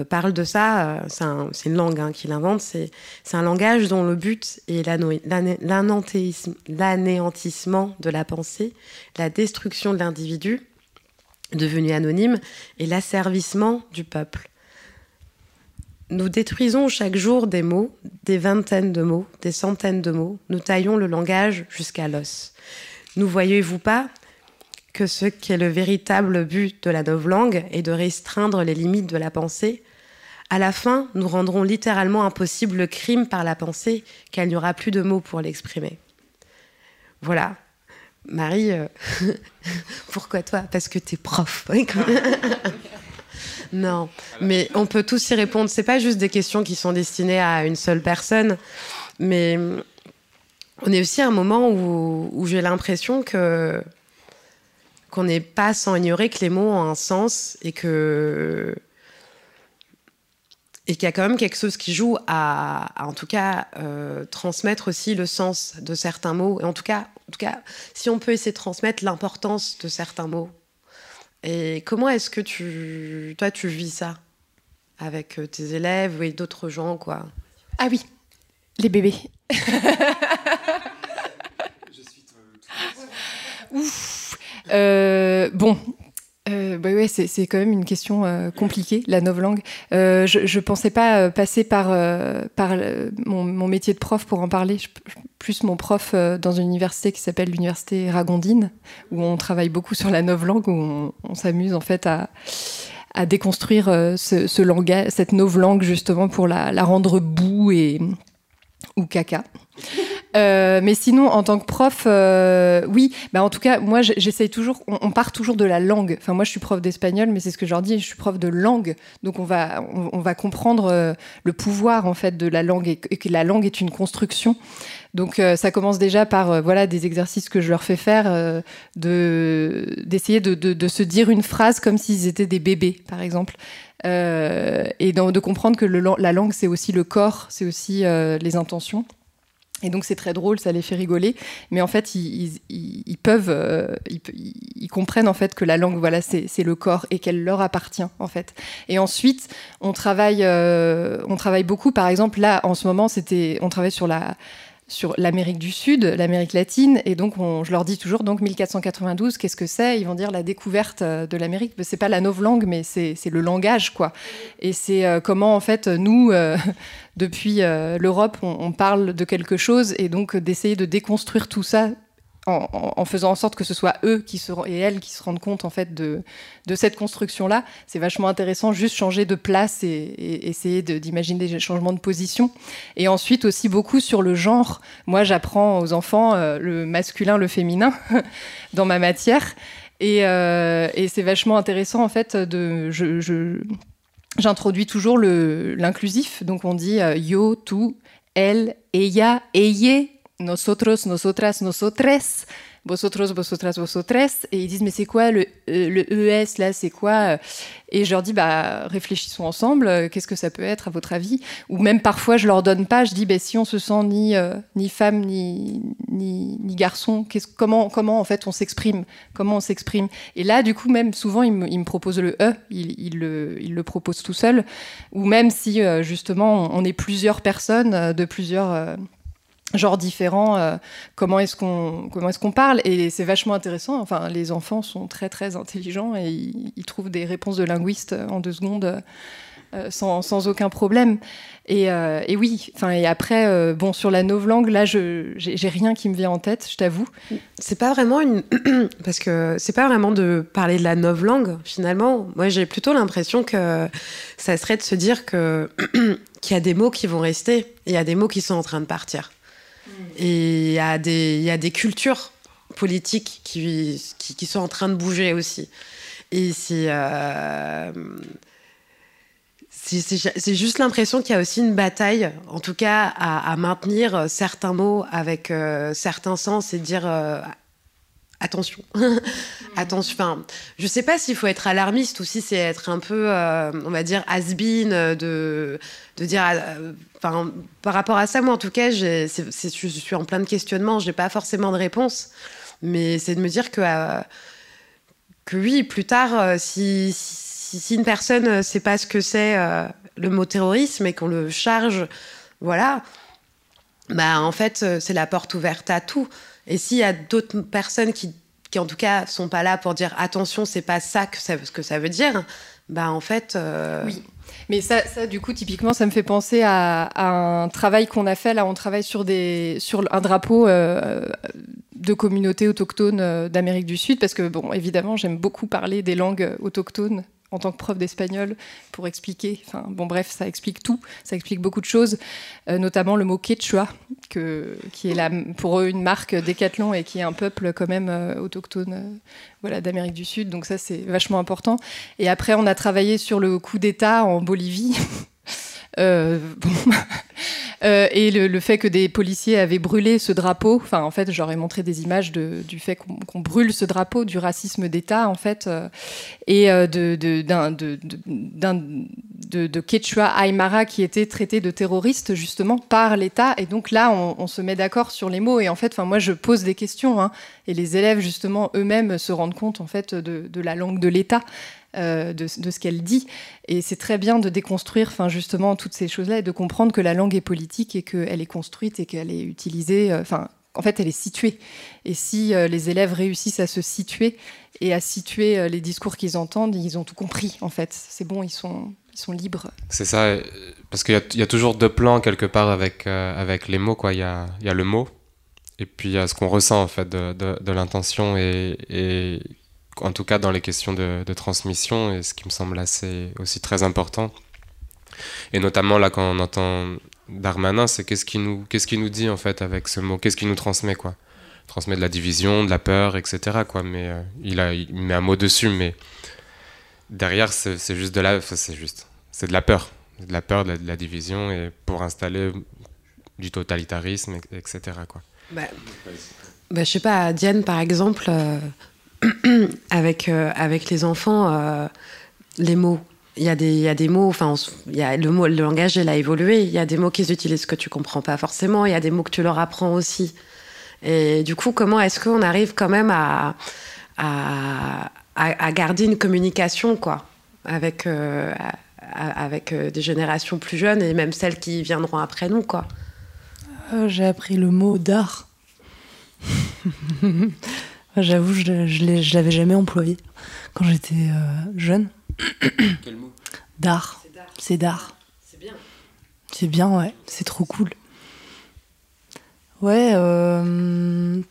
parle de ça. c'est une langue hein, qu'il invente. C'est un langage dont le but est l'anéantissement de la pensée, la destruction de l'individu devenu anonyme, et l'asservissement du peuple. Nous détruisons chaque jour des mots, des vingtaines de mots, des centaines de mots. Nous taillons le langage jusqu'à l'os. Nous voyez-vous pas que ce qui est le véritable but de la novlangue est de restreindre les limites de la pensée? À la fin, nous rendrons littéralement impossible le crime par la pensée, il n'y aura plus de mots pour l'exprimer. Voilà, Marie, euh, pourquoi toi? Parce que t'es prof. non, mais on peut tous y répondre. C'est pas juste des questions qui sont destinées à une seule personne, mais on est aussi à un moment où, j'ai l'impression que qu'on n'est pas sans ignorer que les mots ont un sens et que et qu'il y a quand même quelque chose qui joue à, en tout cas, euh, transmettre aussi le sens de certains mots. Et en tout cas, en tout cas, si on peut essayer de transmettre l'importance de certains mots. Et comment est-ce que tu, toi, tu vis ça avec euh, tes élèves et d'autres gens, quoi? Ah oui, les bébés. Ouf. Euh, bon, euh, bah ouais, c'est quand même une question euh, compliquée, la novlangue. Euh, je ne pensais pas passer par, par mon, métier de prof pour en parler. Je, plus mon prof dans une université qui s'appelle l'université Ragondine, où on travaille beaucoup sur la novlangue, où on, s'amuse en fait à, à déconstruire ce, langage, cette novlangue justement pour la, la rendre boue et ou caca. Euh, mais sinon, en tant que prof, euh, oui. Bah, en tout cas, moi, j'essaye toujours. On, part toujours de la langue. Enfin, moi, je suis prof d'espagnol, mais c'est ce que je leur dis. Je suis prof de langue, donc on va, on, va comprendre euh, le pouvoir en fait de la langue et, que la langue est une construction. Donc, ça commence déjà par voilà des exercices que je leur fais faire, de d'essayer de, de, se dire une phrase comme s'ils étaient des bébés, par exemple. et de comprendre que le, la langue, c'est aussi le corps, c'est aussi les intentions. Et donc c'est très drôle, ça les fait rigoler, mais en fait ils, peuvent, euh, ils, comprennent en fait que la langue, voilà, c'est le corps et qu'elle leur appartient en fait. Et ensuite on travaille, euh, on travaille beaucoup, par exemple là en ce moment c'était, on travaille sur la sur l'Amérique du Sud, l'Amérique latine, et donc je leur dis toujours donc 1492, qu'est-ce que c'est? Ils vont dire la découverte euh, de l'Amérique. C'est pas la langue, mais c'est le langage, quoi. Et c'est euh, comment en fait nous, euh, depuis l'Europe, on, parle de quelque chose, et donc d'essayer de déconstruire tout ça en, faisant en sorte que ce soit eux qui se, et elles qui se rendent compte en fait de, de cette construction-là. C'est vachement intéressant, juste changer de place et, essayer d'imaginer des changements de position. Et ensuite aussi beaucoup sur le genre. Moi, j'apprends aux enfants euh, le masculin, le féminin dans ma matière. Et, euh, et c'est vachement intéressant en fait de... Je, J'introduis toujours l'inclusif, donc on dit euh, yo, tu, elle, ella, ella, nosotros, nosotras, nosotres, vosotros, vosotras, vosotres. Et ils disent, mais c'est quoi le, euh, le ES là C'est quoi Et je leur dis, bah, réfléchissons ensemble, qu'est-ce que ça peut être à votre avis? Ou même parfois, je leur donne pas, je dis, bah, si on se sent ni, euh, ni femme, ni, ni, garçon, comment, comment en fait on s'exprime? Comment on s'exprime? Et là, du coup, même souvent, ils me, ils proposent le E, ils, le, ils le proposent tout seul. Ou même si, euh, justement, on est plusieurs personnes de plusieurs genres différents, euh, comment est-ce qu'on comment est-ce qu'on parle et c'est vachement intéressant. Enfin, les enfants sont très très intelligents et ils, trouvent des réponses de linguistes en deux secondes euh, sans, aucun problème. Et, euh, et oui, enfin et après bon sur la novlangue là je j'ai rien qui me vient en tête, je t'avoue. C'est pas vraiment une parce que c'est pas vraiment de parler de la novlangue finalement. Moi j'ai plutôt l'impression que ça serait de se dire que qu'il y a des mots qui vont rester et il y a des mots qui sont en train de partir. Et il y, a des, cultures politiques qui, qui, sont en train de bouger aussi. Et c'est. Euh, c'est juste l'impression qu'il y a aussi une bataille, en tout cas, à, maintenir certains mots avec euh, certains sens et dire euh, attention. attention. Enfin, je sais pas s'il faut être alarmiste ou si c'est être un peu, on va dire, has-been, de, de dire par rapport à ça, moi, en tout cas, je suis en plein de questionnements. Je n'ai pas forcément de réponse. Mais c'est de me dire que, euh, que oui, plus tard, euh, si, si, une personne ne sait pas ce que c'est euh, le mot terrorisme et qu'on le charge, voilà, bah, en fait, c'est la porte ouverte à tout. Et s'il y a d'autres personnes qui, qui, en tout cas, sont pas là pour dire attention, c'est pas ça que ça, ce que ça veut dire, bah, en fait. Oui mais ça, ça, du coup, typiquement, ça me fait penser à, un travail qu'on a fait. Là, on travaille sur, des, sur un drapeau euh, de communautés autochtones euh, d'Amérique du Sud, parce que, bon, évidemment, j'aime beaucoup parler des langues autochtones en tant que prof d'espagnol pour expliquer. Enfin, bon, bref, ça explique tout. Ça explique beaucoup de choses, euh, notamment le mot quechua, que, qui est pour eux une marque décathlon et qui est un peuple quand même euh, autochtone euh, voilà, d'Amérique du Sud. Donc ça, c'est vachement important. Et après, on a travaillé sur le coup d'État en Bolivie. Euh, euh, et le, fait que des policiers avaient brûlé ce drapeau, enfin en fait j'aurais montré des images du fait qu'on brûle ce drapeau, du racisme d'État en fait, euh, et de, de, Quechua Aymara qui était traité de terroriste justement par l'État. Et donc là on, se met d'accord sur les mots et en fait moi je pose des questions hein, et les élèves justement eux-mêmes se rendent compte en fait de, la langue de l'État. Euh, de, ce qu'elle dit. Et c'est très bien de déconstruire enfin, justement toutes ces choses-là et de comprendre que la langue est politique et qu'elle est construite et qu'elle est utilisée. Euh, enfin, en fait, elle est située. Et si euh, les élèves réussissent à se situer et à situer les discours qu'ils entendent, ils ont tout compris, en fait. C'est bon, ils sont, ils sont libres. C'est ça, parce qu'il y, a toujours deux plans quelque part avec, avec les mots. Quoi. Il, y a, y a le mot, et puis il y a ce qu'on ressent, en fait, de, de, l'intention et en tout cas dans les questions de, transmission, et ce qui me semble assez aussi très important. Et notamment là, quand on entend Darmanin, c'est qu'est-ce qu'il nous, qu'est-ce qui nous dit en fait avec ce mot? Qu'est-ce qu'il nous transmet quoi? Transmet de la division, de la peur, etc. Quoi. Mais euh, il, a, il met un mot dessus, mais derrière, c'est, c'est juste de la, c'est c'est de la peur, de la peur, de la, de la division, et pour installer du totalitarisme, etc. Quoi. Bah, bah, je sais pas, Diane par exemple, euh, avec, euh, avec les enfants, euh, les mots. Il y, a des, il y a des mots, enfin, on s- il y a le, mot, le langage, il a évolué. Il y a des mots qu'ils utilisent que tu comprends pas forcément. Il y a des mots que tu leur apprends aussi. Et du coup, comment est-ce qu'on arrive quand même à, à, à- à garder une communication, quoi, avec, euh, avec des générations plus jeunes et même celles qui viendront après nous, quoi? J'ai appris le mot d'art. J'avoue, je, je l'avais jamais employé quand j'étais euh, jeune. Quel mot? D'art. C'est d'art. C'est bien. C'est bien, ouais. C'est trop cool. Ouais. euh,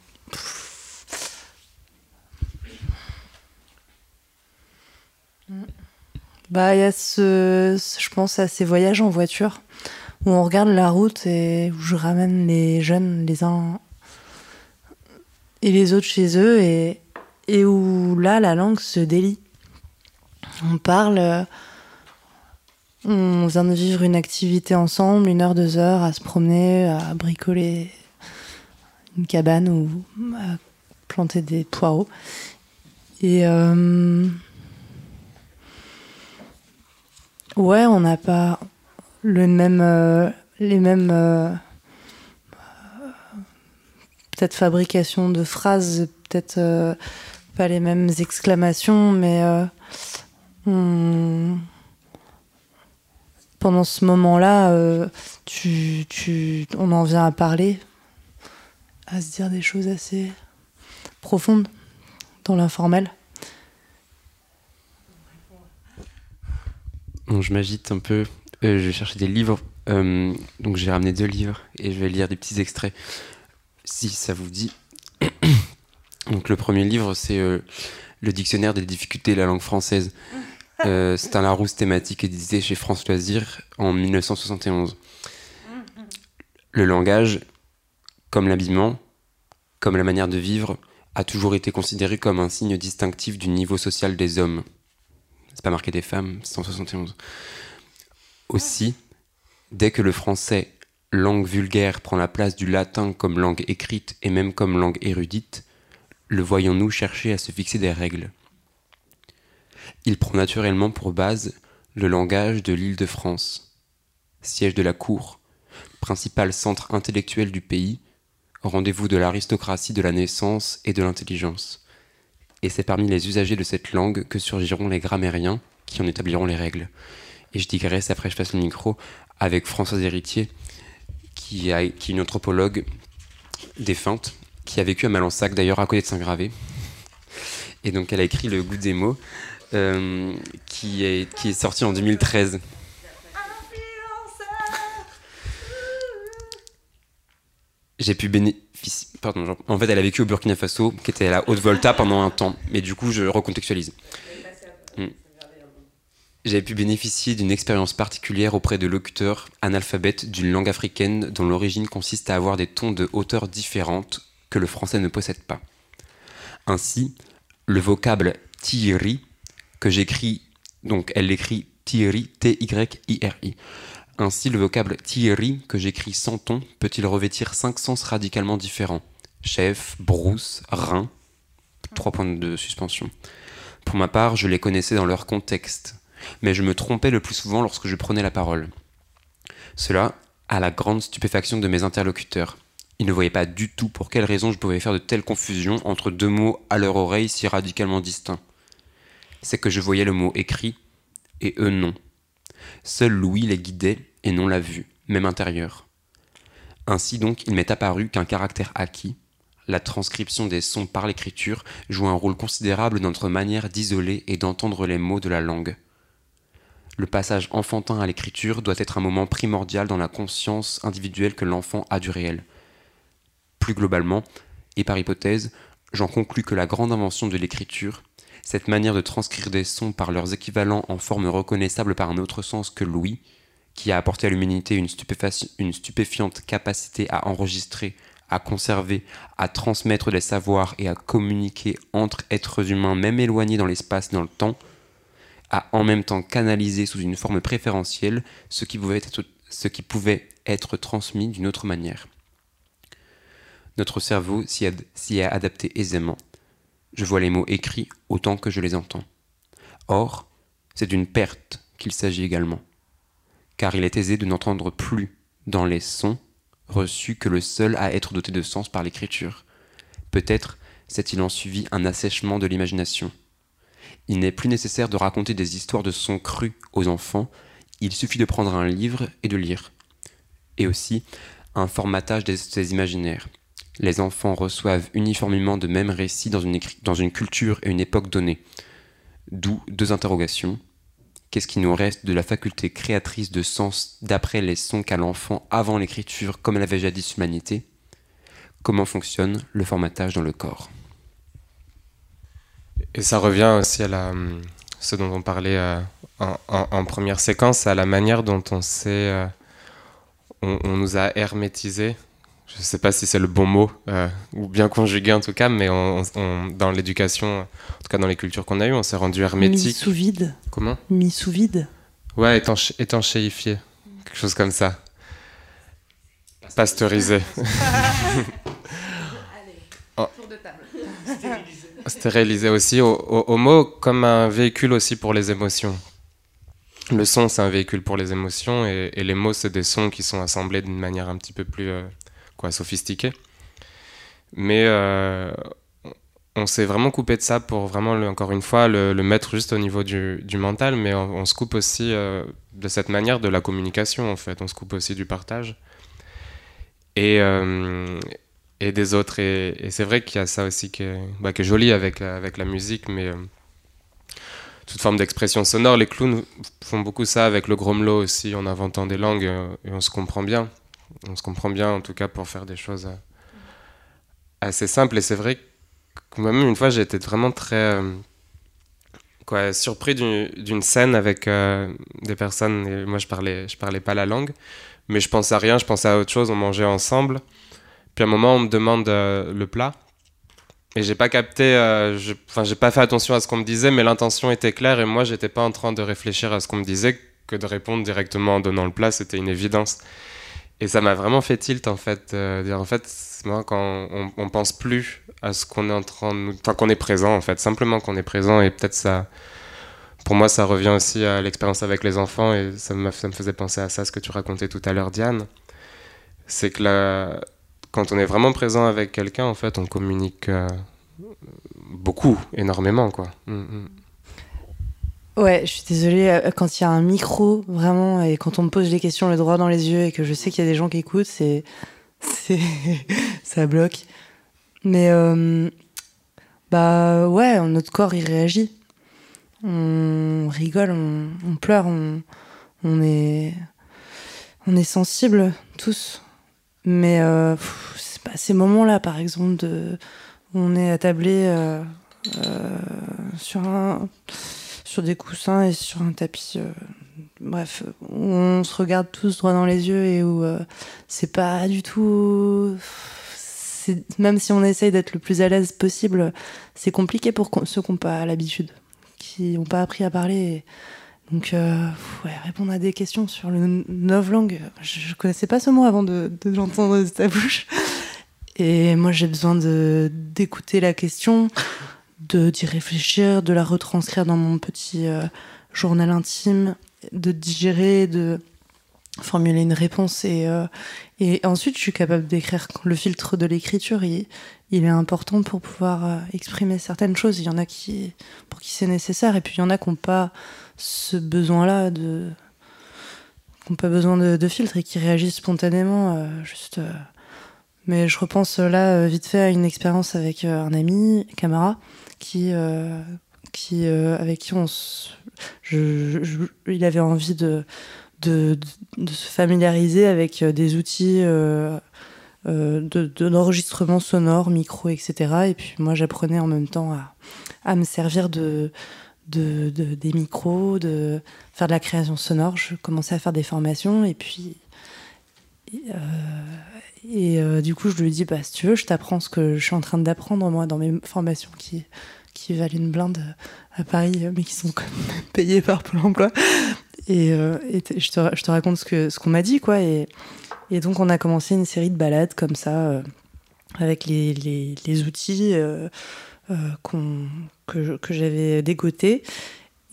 Bah, il y a ce, ce- je pense à ces voyages en voiture où on regarde la route et où je ramène les jeunes les uns et les autres chez eux et, et où là la langue se délie. On parle, euh, on vient de vivre une activité ensemble, une heure, deux heures, à se promener, à bricoler une cabane ou à planter des poireaux. Et euh, ouais, on n'a pas le même, euh, les mêmes peut-être fabrication de phrases, peut-être euh, pas les mêmes exclamations, mais euh, on- pendant ce moment-là, euh, tu, tu, on en vient à parler, à se dire des choses assez profondes dans l'informel. Je m'agite un peu. Je vais chercher des livres. Donc j'ai ramené deux livres et je vais lire des petits extraits si ça vous dit. donc le premier livre c'est euh, le dictionnaire des difficultés de la langue française. Euh, c'est un Larousse thématique édité chez France Loisirs en 1971. Le langage, comme l'habillement, comme la manière de vivre, a toujours été considéré comme un signe distinctif du niveau social des hommes. C'est pas marqué des femmes, c'est en 71. Aussi, dès que le français, langue vulgaire, prend la place du latin comme langue écrite et même comme langue érudite, le voyons-nous chercher à se fixer des règles? Il prend naturellement pour base le langage de l'île de France, siège de la cour, principal centre intellectuel du pays, rendez-vous de l'aristocratie de la naissance et de l'intelligence. Et c'est parmi les usagers de cette langue que surgiront les grammairiens qui en établiront les règles. Et je digresse après je passe le micro avec Françoise Héritier, qui, a, qui est une anthropologue défunte, qui a vécu à Malensac, d'ailleurs à côté de Saint-Gravé. Et donc elle a écrit Le goût des mots, euh, qui, est, qui est sorti en 2013. J'ai pu bénéficier. Pardon, en fait, elle a vécu au Burkina Faso, qui était à la Haute-Volta pendant un temps. Mais du coup, je recontextualise. Hmm. J'avais pu bénéficier d'une expérience particulière auprès de locuteurs analphabètes d'une langue africaine dont l'origine consiste à avoir des tons de hauteur différentes que le français ne possède pas. Ainsi, le vocable tiri, que j'écris, donc elle l'écrit tiri, T-Y-I-R-I. Ainsi, le vocable tiri, que j'écris sans ton, peut-il revêtir cinq sens radicalement différents? Chef, brousse, rein. Trois points de suspension. Pour ma part, je les connaissais dans leur contexte, mais je me trompais le plus souvent lorsque je prenais la parole. Cela à la grande stupéfaction de mes interlocuteurs. Ils ne voyaient pas du tout pour quelle raison je pouvais faire de telles confusions entre deux mots à leur oreille si radicalement distincts. C'est que je voyais le mot écrit et eux non. Seul Louis les guidait et non la vue, même intérieure. Ainsi donc, il m'est apparu qu'un caractère acquis, la transcription des sons par l'écriture, joue un rôle considérable dans notre manière d'isoler et d'entendre les mots de la langue. Le passage enfantin à l'écriture doit être un moment primordial dans la conscience individuelle que l'enfant a du réel. Plus globalement, et par hypothèse, j'en conclus que la grande invention de l'écriture, cette manière de transcrire des sons par leurs équivalents en forme reconnaissable par un autre sens que l'ouïe, qui a apporté à l'humanité une, stupéfiante capacité à enregistrer, à conserver, à transmettre des savoirs et à communiquer entre êtres humains, même éloignés dans l'espace et dans le temps, a en même temps canalisé sous une forme préférentielle ce qui pouvait être, ce qui pouvait être transmis d'une autre manière. Notre cerveau s'y est adapté aisément. Je vois les mots écrits autant que je les entends. Or, c'est d'une perte qu'il s'agit également, car il est aisé de n'entendre plus dans les sons reçus que le seul à être doté de sens par l'écriture. Peut-être s'est-il en suivi un assèchement de l'imagination. Il n'est plus nécessaire de raconter des histoires de sons crus aux enfants, il suffit de prendre un livre et de lire. Et aussi un formatage des, imaginaires. Les enfants reçoivent uniformément de mêmes récits dans une, dans une culture et une époque donnée. D'où deux interrogations. Qu'est-ce qui nous reste de la faculté créatrice de sens d'après les sons qu'a l'enfant avant l'écriture comme l'avait jadis l'humanité? Comment fonctionne le formatage dans le corps? Et ça revient aussi à la, ce dont on parlait euh, en, première séquence, à la manière dont on s'est... Euh, on, on, nous a hermétisé je ne sais pas si c'est le bon mot, euh, ou bien conjugué en tout cas, mais dans l'éducation, en tout cas dans les cultures qu'on a eues, on s'est rendu hermétique. Mis sous vide. Comment? Mis sous vide. Ouais, étanché, étanchéifié. Quelque chose comme ça. Pasteurisé. Allez, oh. tour de table. Stérilisé aussi. Au, au, mot comme un véhicule aussi pour les émotions. Le son, c'est un véhicule pour les émotions, et, les mots, c'est des sons qui sont assemblés d'une manière un petit peu plus. Euh, quoi, sophistiqué. Mais euh, on s'est vraiment coupé de ça pour vraiment, encore une fois, le, mettre juste au niveau du, mental, mais on, se coupe aussi euh, de cette manière de la communication, en fait. On se coupe aussi du partage. Et, et des autres. Et, c'est vrai qu'il y a ça aussi qui est, bah, qui est joli avec, avec la musique, mais toute forme d'expression sonore. Les clowns font beaucoup ça avec le grommelot aussi, en inventant des langues, et on se comprend bien on se comprend bien en tout cas pour faire des choses euh, assez simples. Et c'est vrai que moi-même, une fois, j'ai été vraiment très euh, quoi, surpris d'une scène avec euh, des personnes. Et moi, je parlais, je parlais pas la langue, mais je pensais à rien, je pensais à autre chose. On mangeait ensemble. Puis à un moment, on me demande le plat. Et j'ai pas capté, enfin, j'ai pas fait attention à ce qu'on me disait, mais l'intention était claire et moi, j'étais pas en train de réfléchir à ce qu'on me disait que de répondre directement en donnant le plat, c'était une évidence. Et ça m'a vraiment fait tilt en fait. Euh, en fait, moi, quand on, on, pense plus à ce qu'on est en train de Enfin, qu'on est présent en fait, simplement qu'on est présent et peut-être ça. Pour moi, ça revient aussi à l'expérience avec les enfants et ça, ça me faisait penser à ça, ce que tu racontais tout à l'heure, Diane. C'est que là, quand on est vraiment présent avec quelqu'un, en fait, on communique euh, beaucoup, énormément, quoi. Mm, mm. Ouais, je suis désolée, euh, quand il y a un micro, vraiment, et quand on me pose des questions le droit dans les yeux et que je sais qu'il y a des gens qui écoutent, c'est. ça bloque. Mais. Euh, bah ouais, notre corps, il réagit. On rigole, on, pleure, on, est. On est sensible, tous. Mais euh, pas ces moments-là, par exemple, de, on est attablé euh, euh, sur un sur des coussins et sur un tapis. Euh, bref, où on se regarde tous droit dans les yeux et où c'est pas du tout. Même si on essaye d'être le plus à l'aise possible, c'est compliqué pour ceux qui n'ont pas l'habitude, qui n'ont pas appris à parler. Donc, euh, répondre à des questions sur le novlangue, je, je connaissais pas ce mot avant de, de l'entendre de ta bouche. Et moi, j'ai besoin d'écouter la question, d'y réfléchir, de la retranscrire dans mon petit euh, journal intime, de digérer, de formuler une réponse et, euh, ensuite je suis capable d'écrire. Le filtre de l'écriture, il, est important pour pouvoir exprimer certaines choses. Il y en a qui, pour qui c'est nécessaire et puis il y en a qui n'ont pas ce besoin-là de qui n'ont pas besoin de, de, filtre et qui réagissent spontanément juste mais je repense là vite fait à une expérience avec un ami, Camara, qui, euh, qui, euh, avec qui on il avait envie de, de, se familiariser avec euh, des outils euh, d'enregistrement sonore, micro, etc. Et puis moi, j'apprenais en même temps à, à me servir de, de, des micros, de faire de la création sonore. Je commençais à faire des formations et puis. Et, du coup, je lui dis bah, si tu veux, je t'apprends ce que je suis en train d'apprendre, moi, dans mes formations qui, qui valent une blinde à Paris, mais qui sont quand même payées par Pôle emploi. Et, je, te, je, te, raconte ce qu'on ce qu'on m'a dit, quoi. Et, et, donc, on a commencé une série de balades comme ça, avec les, les, les outils. Euh, que, j'avais dégoté.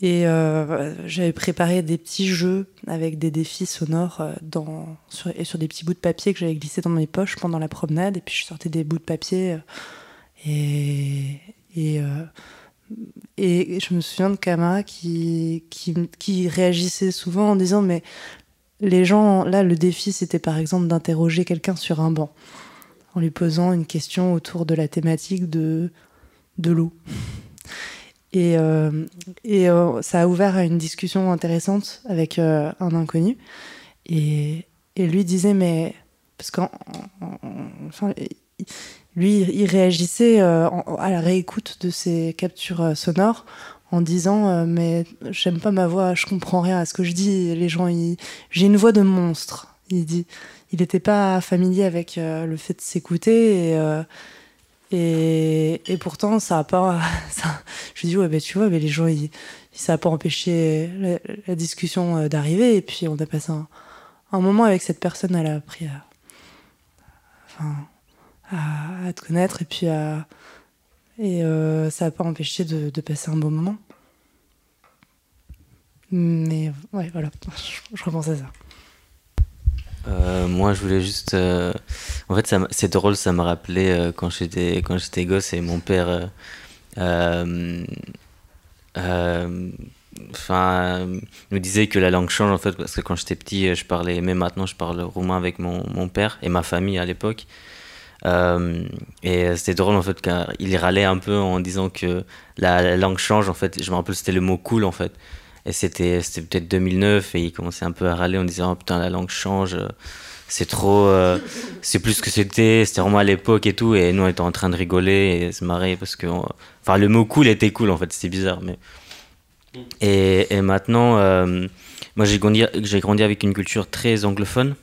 Et euh, j'avais préparé des petits jeux avec des défis sonores euh, sur, et sur des petits bouts de papier que j'avais glissés dans mes poches pendant la promenade. Et puis je sortais des bouts de papier. et, et, et, je me souviens de Kama qui, qui, qui, réagissait souvent en disant Mais les gens, là, le défi, c'était par exemple d'interroger quelqu'un sur un banc en lui posant une question autour de la thématique de de l'eau. Et, euh, euh, ça a ouvert à une discussion intéressante avec euh, un inconnu. Et, lui disait, mais. Parce qu'en. Lui, il réagissait à la réécoute de ses captures sonores en disant Mais j'aime pas ma voix, je comprends rien à ce que je dis. Les gens, j'ai une voix de monstre. Il dit. N'était pas familier avec le fait de s'écouter. Et, pourtant, ça a pas. Je dis, ouais, ben, tu vois, mais les gens, ça n'a pas empêché la, discussion euh, d'arriver. Et puis, on a passé un, moment avec cette personne, elle a appris à, enfin, à, te connaître. Et puis, à, et euh, ça n'a pas empêché de, passer un bon moment. Mais ouais, voilà, je repense à ça. Euh, moi, je voulais juste. Euh, en fait, c'est drôle, ça m'a rappelé euh, quand j'étais gosse et mon père. Enfin, nous disait que la langue change en fait parce que quand j'étais petit, je parlais, même maintenant, je parle roumain avec mon, mon père et ma famille à l'époque. et c'était drôle en fait car il râlait un peu en disant que la langue change en fait. Je me rappelle c'était le mot cool en fait. Et c'était peut-être 2009 et il commençait un peu à râler en disant oh, putain la langue change, c'est trop, euh, c'est plus ce que c'était, c'était vraiment à l'époque et tout. Et nous on était en train de rigoler et se marrer parce que, enfin le mot cool était cool en fait, c'était bizarre. Mais et, et maintenant, euh, moi j'ai grandi, j'ai grandi avec une culture très anglophone.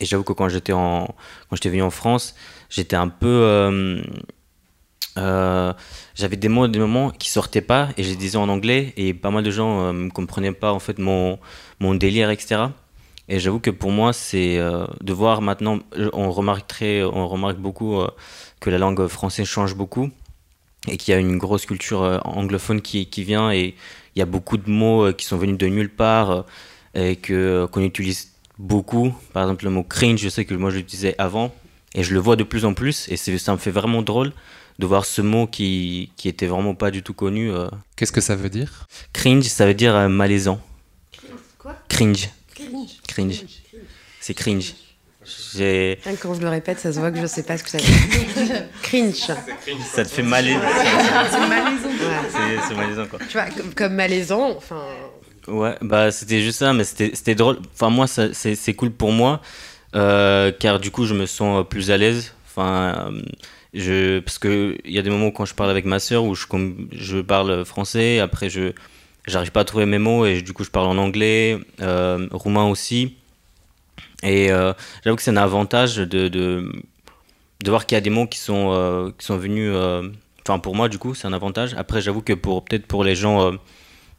Et j'avoue que quand j'étais en, quand j'étais venu en France, j'étais un peu euh, euh, j'avais des mots, des moments qui sortaient pas et je les disais en anglais et pas mal de gens ne euh, comprenaient pas en fait mon, mon délire, etc. Et j'avoue que pour moi, c'est euh, de voir maintenant, on remarque, on remarque beaucoup que la langue française change beaucoup et qu'il y a une grosse culture anglophone qui, qui vient et il y a beaucoup de mots qui sont venus de nulle part et que qu'on utilise beaucoup. Par exemple, le mot cringe, je sais que moi je l'utilisais avant et je le vois de plus en plus et ça me fait vraiment drôle de voir ce mot qui, qui était vraiment pas du tout connu. Euh. Qu'est-ce que ça veut dire? Cringe, ça veut dire euh, malaisant. Quoi? Cringe. Cringe. Cringe. C'est cringe. Quand je le répète, ça se voit que je sais pas ce que ça veut dire. cringe. Ça te fait malaisant. c'est malaisant. C'est malaisant quoi. Tu vois, comme, malaisant, enfin. Ouais, bah c'était juste ça, mais c'était drôle. Enfin, moi, c'est cool pour moi, euh, car du coup, je me sens plus à l'aise. Enfin, je, parce qu'il y a des moments quand je parle avec ma soeur où je, parle français, après je j'arrive pas à trouver mes mots et du coup je parle en anglais, euh, roumain aussi. Et euh, j'avoue que c'est un avantage de, de, de voir qu'il y a des mots qui sont, euh, qui sont venus. Enfin, pour moi, du coup, c'est un avantage. Après, j'avoue que pour peut-être pour les gens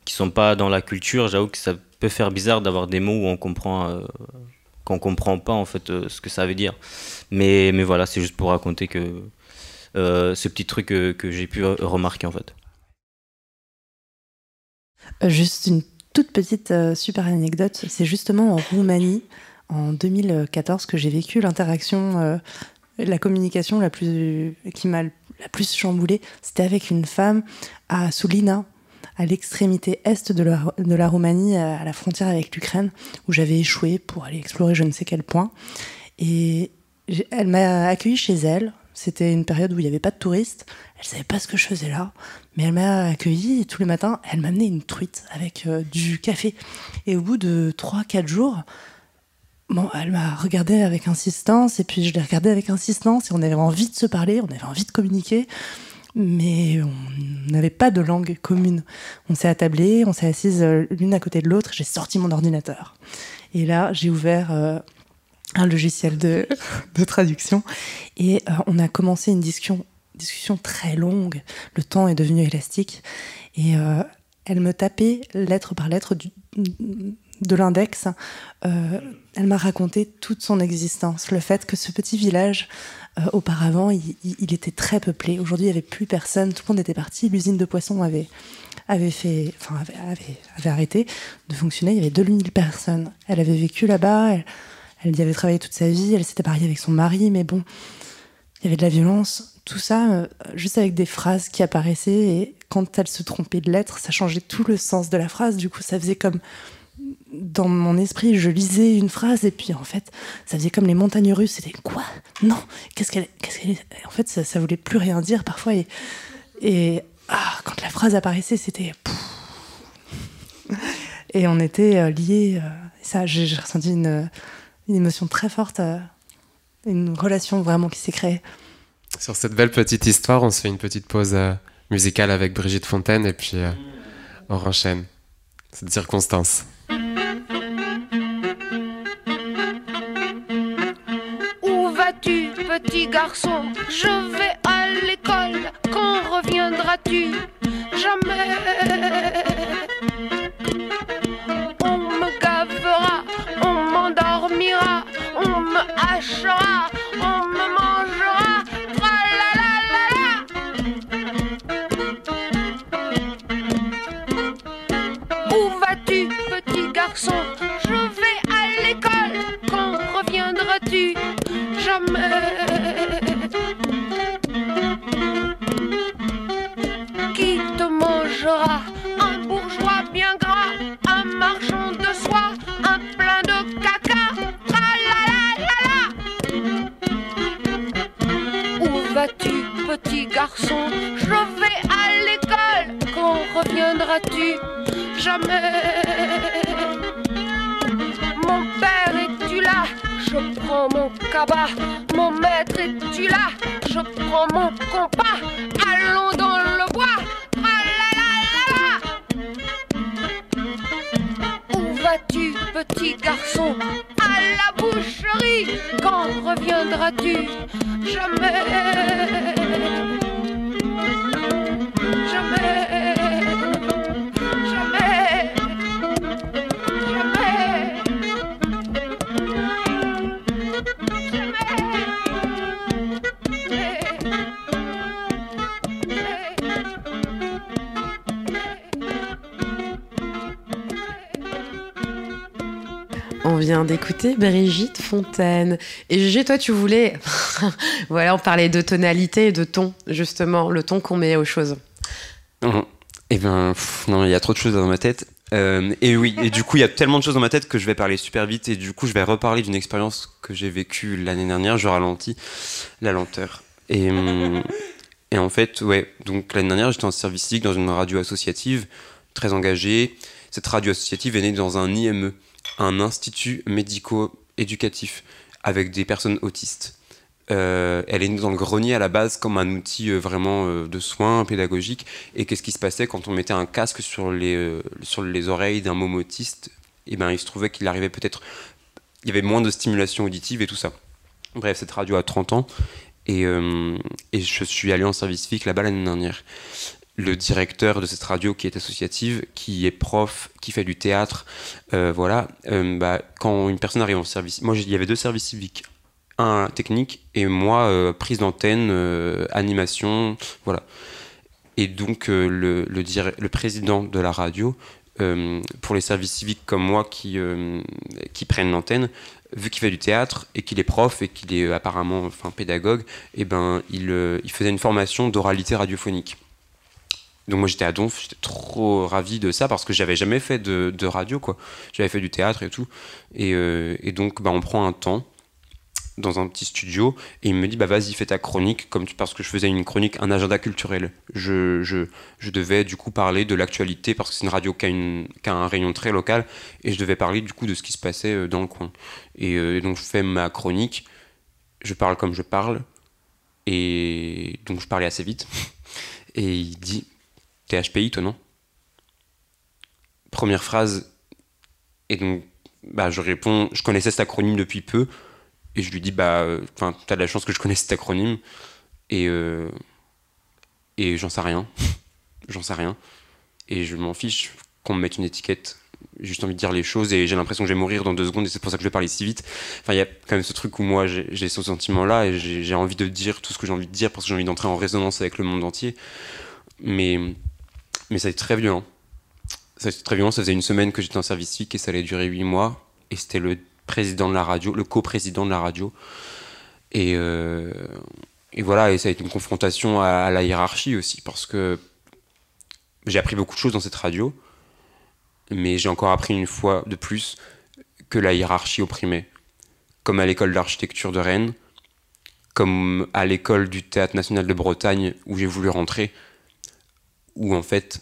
qui sont pas dans la culture, j'avoue que ça peut faire bizarre d'avoir des mots où on comprend qu'on comprend pas en fait ce que ça veut dire. Mais, mais voilà, c'est juste pour raconter que euh, ce petit truc que, j'ai pu remarquer en fait. Euh, juste une toute petite euh, super anecdote, c'est justement en Roumanie en 2014 que j'ai vécu l'interaction, la communication la plus qui m'a la plus chamboulée. C'était avec une femme à Sulina, à l'extrémité est de la Roumanie, à la frontière avec l'Ukraine, où j'avais échoué pour aller explorer je ne sais quel point. Et elle m'a accueilli chez elle. C'était une période où il n'y avait pas de touristes. Elle savait pas ce que je faisais là, mais elle m'a accueilli et tous les matins, elle m'a amené une truite avec euh, du café. Et au bout de 3-4 jours, bon, elle m'a regardé avec insistance et puis je l'ai regardé avec insistance et on avait envie de se parler, on avait envie de communiquer. mais on n'avait pas de langue commune. On s'est attablé, on s'est assises euh, l'une à côté de l'autre, j'ai sorti mon ordinateur. Et là, j'ai ouvert euh, un logiciel de, traduction et euh, on a commencé une discussion, très longue. Le temps est devenu élastique et euh, elle me tapait lettre par lettre de l'index. Euh, elle m'a raconté toute son existence, le fait que ce petit village auparavant, il, était très peuplé. Aujourd'hui, il n'y avait plus personne. Tout le monde était parti. L'usine de poissons avait, fait, avait, arrêté de fonctionner. Il y avait 2000 personnes. Elle avait vécu là-bas. Elle y avait travaillé toute sa vie. Elle s'était mariée avec son mari. Mais bon, il y avait de la violence. Tout ça, euh, juste avec des phrases qui apparaissaient. Et quand elle se trompait de lettres, ça changeait tout le sens de la phrase. Du coup, ça faisait comme dans mon esprit, je lisais une phrase et puis en fait, ça faisait comme les montagnes russes. C'était quoi? Non Qu'est-ce qu'elle. Qu'est-ce. En fait, ça, ça voulait plus rien dire parfois. Et, et ah, quand la phrase apparaissait, c'était. Et on était euh, liés. euh, ça, j'ai ressenti une, une émotion très forte, euh, une relation vraiment qui s'est créée. Sur cette belle petite histoire, on se fait une petite pause euh, musicale avec Brigitte Fontaine et puis euh, on enchaîne cette circonstance. Où vas-tu, petit garçon? Je vais à l'école. Quand reviendras-tu? Jamais. Fontaine. Et Gégé, toi, tu voulais. voilà, on parlait de tonalité et de ton, justement, le ton qu'on met aux choses. Non. Eh ben, pff, non, il y a trop de choses dans ma tête. Euh, et oui, et du coup, il y a tellement de choses dans ma tête que je vais parler super vite. Et du coup, je vais reparler d'une expérience que j'ai vécue l'année dernière. Je ralentis la lenteur. Et, hum, et en fait, ouais, donc l'année dernière, j'étais en service civique dans une radio associative, très engagée. Cette radio associative est née dans un IME, un institut médico-éducatif, avec des personnes autistes. Euh, elle est née dans le grenier à la base comme un outil euh, vraiment euh, de soins pédagogiques. Et qu'est-ce qui se passait quand on mettait un casque sur les, sur les oreilles d'un môme autiste? Et ben, il se trouvait qu'il arrivait peut-être. Il y avait moins de stimulation auditive et tout ça. Bref, cette radio a 30 ans. Et, et je suis allé en service civique là-bas l'année dernière. Le directeur de cette radio qui est associative, qui est prof, qui fait du théâtre, euh, voilà, euh, bah, quand une personne arrive en service, moi il y avait deux services civiques, un technique et moi euh, prise d'antenne, animation, voilà. Et donc le, le, le président de la radio, pour les services civiques comme moi qui, qui prennent l'antenne, vu qu'il fait du théâtre et qu'il est prof et qu'il est apparemment enfin, pédagogue, et ben, il, il faisait une formation d'oralité radiophonique. Donc moi j'étais à Donf, j'étais trop ravi de ça parce que j'avais jamais fait de, radio quoi. J'avais fait du théâtre et tout. Et, euh, et donc bah, on prend un temps dans un petit studio et il me dit bah vas-y fais ta chronique comme parce que je faisais une chronique un agenda culturel je, je, je devais du coup parler de l'actualité parce que c'est une radio qui a, un rayon très local et je devais parler du coup de ce qui se passait euh, dans le coin euh, et donc je fais ma chronique je parle comme je parle et donc je parlais assez vite Et il dit T'es HPI, toi, non? Première phrase. Et donc, bah, je réponds Je connaissais cet acronyme depuis peu. Et je lui dis Bah, enfin, t'as de la chance que je connaisse cet acronyme. Et, euh, et j'en sais rien. j'en sais rien. Et je m'en fiche qu'on me mette une étiquette. J'ai juste envie de dire les choses et j'ai l'impression que je vais mourir dans deux secondes et c'est pour ça que je vais parler si vite. Enfin, il y a quand même ce truc où moi j'ai ce sentiment-là et j'ai envie de dire tout ce que j'ai envie de dire parce que j'ai envie d'entrer en résonance avec le monde entier. Mais, mais ça a été très violent. Ça a été très violent. Ça faisait une semaine que j'étais en service civique et ça allait durer huit mois. Et c'était le président de la radio, le co-président de la radio. Et, euh, voilà, et ça a été une confrontation à la hiérarchie aussi parce que j'ai appris beaucoup de choses dans cette radio, mais j'ai encore appris une fois de plus que la hiérarchie opprimait. Comme à l'école d'architecture de Rennes, comme à l'école du Théâtre national de Bretagne où j'ai voulu rentrer, où en fait,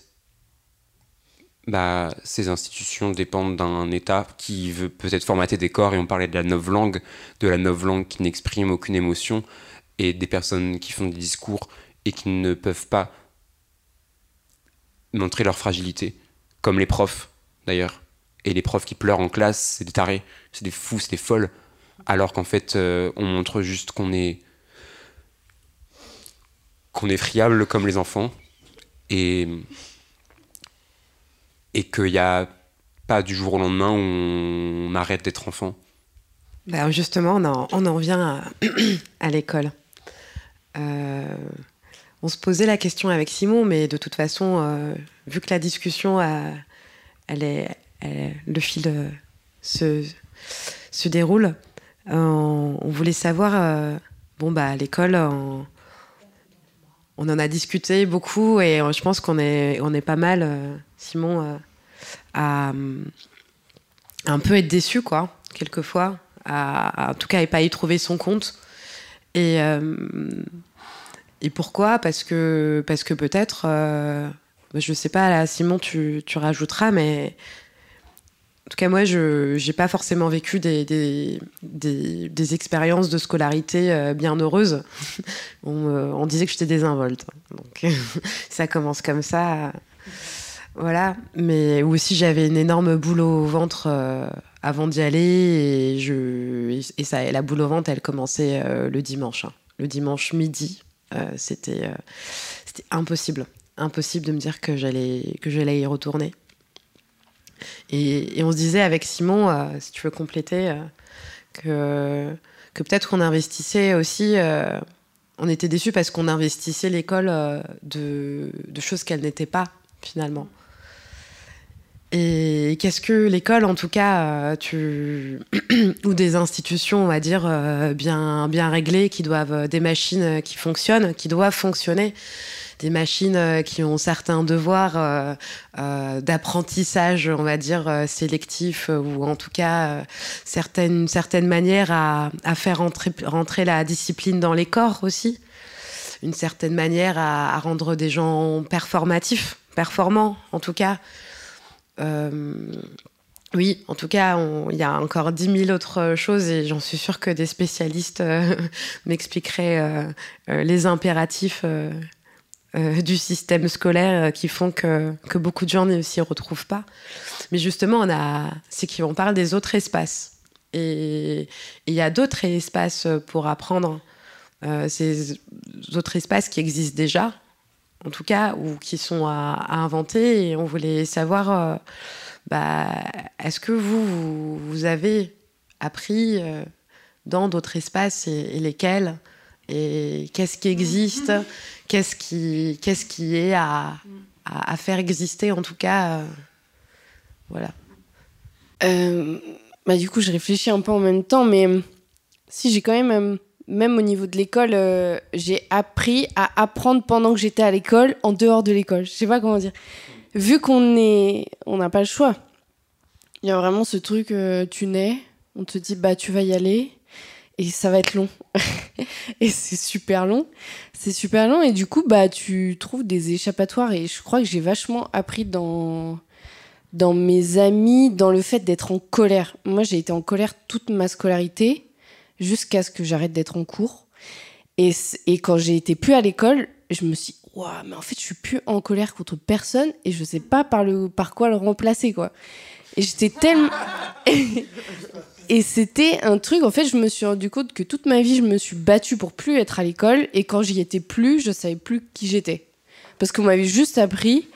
bah, ces institutions dépendent d'un État qui veut peut-être formater des corps, et on parlait de la langue, de la langue qui n'exprime aucune émotion, et des personnes qui font des discours et qui ne peuvent pas montrer leur fragilité, comme les profs d'ailleurs. Et les profs qui pleurent en classe, c'est des tarés, c'est des fous, c'est des folles. Alors qu'en fait, euh, on montre juste qu'on est qu'on est friable comme les enfants et et qu'il n'y a pas du jour au lendemain où on arrête d'être enfant. Ben justement, on en, on en vient à, l'école. Euh, on se posait la question avec Simon, mais de toute façon, euh, vu que la discussion, le fil euh, se, déroule, on voulait savoir, bon bah à l'école, on, on en a discuté beaucoup et euh, je pense qu'on est, on est pas mal, euh, Simon, euh, à, un peu être déçu, quoi, quelquefois, à, en tout cas, et pas y trouver son compte. Et, et pourquoi? Parce que, parce que peut-être, euh, je sais pas, Simon, tu, tu rajouteras, mais en tout cas, moi, je n'ai pas forcément vécu des, expériences de scolarité euh, bien heureuses. on, on disait que j'étais désinvolte. Donc, ça commence comme ça. Voilà. Mais aussi, j'avais une énorme boule au ventre euh, avant d'y aller. Et, la boule au ventre, elle commençait euh, le dimanche. hein. Le dimanche midi. Euh, c'était euh, impossible. Impossible de me dire que j'allais y retourner. Et, on se disait avec Simon, euh, si tu veux compléter, euh, que, peut-être qu'on investissait aussi. euh, on était déçus parce qu'on investissait l'école de, choses qu'elle n'était pas, finalement. Et qu'est-ce que l'école, en tout cas, ou des institutions, on va dire, bien, bien réglées, qui doivent, des machines qui fonctionnent, qui doivent fonctionner, des machines euh, qui ont certains devoirs euh, euh, d'apprentissage, on va dire, sélectif, ou en tout cas, certaines, certaines manières à, faire rentrer, rentrer la discipline dans les corps aussi. Une certaine manière à, rendre des gens performatifs, performants, en tout cas. Oui, en tout cas, il y a encore dix mille autres choses et j'en suis sûre que des spécialistes m'expliqueraient les impératifs euh, du système scolaire euh, qui font que, que beaucoup de gens ne s'y retrouvent pas. Mais justement, on a, c'est qu'on parle des autres espaces. Et il y a d'autres espaces pour apprendre. Euh, ces autres espaces qui existent déjà, en tout cas, ou qui sont à, inventer. Et on voulait savoir, bah, est-ce que vous, vous, avez appris dans d'autres espaces et lesquels Et qu'est-ce qui existe Qu'est-ce qui, qu'est-ce qui est à, à, à faire exister, en tout cas euh, Voilà. Euh, bah, du coup, je réfléchis un peu en même temps, mais euh, si j'ai quand même, même au niveau de l'école, euh, j'ai appris à apprendre pendant que j'étais à l'école, en dehors de l'école. Je sais pas comment dire. Vu qu'on est, on n'a pas le choix. Il y a vraiment ce truc, euh, tu nais, on te dit bah tu vas y aller et ça va être long. et c'est super long. C'est super long et du coup bah tu trouves des échappatoires et je crois que j'ai vachement appris dans dans mes amis, dans le fait d'être en colère. Moi, j'ai été en colère toute ma scolarité jusqu'à ce que j'arrête d'être en cours. Et, et quand j'ai été plus à l'école, je me suis waouh, mais en fait, je suis plus en colère contre personne et je sais pas par, le, par quoi le remplacer, quoi. Et j'étais tellement. et c'était un truc, en fait, je me suis rendu compte que toute ma vie, je me suis battue pour plus être à l'école et quand j'y étais plus, je savais plus qui j'étais. Parce qu'on m'avait juste appris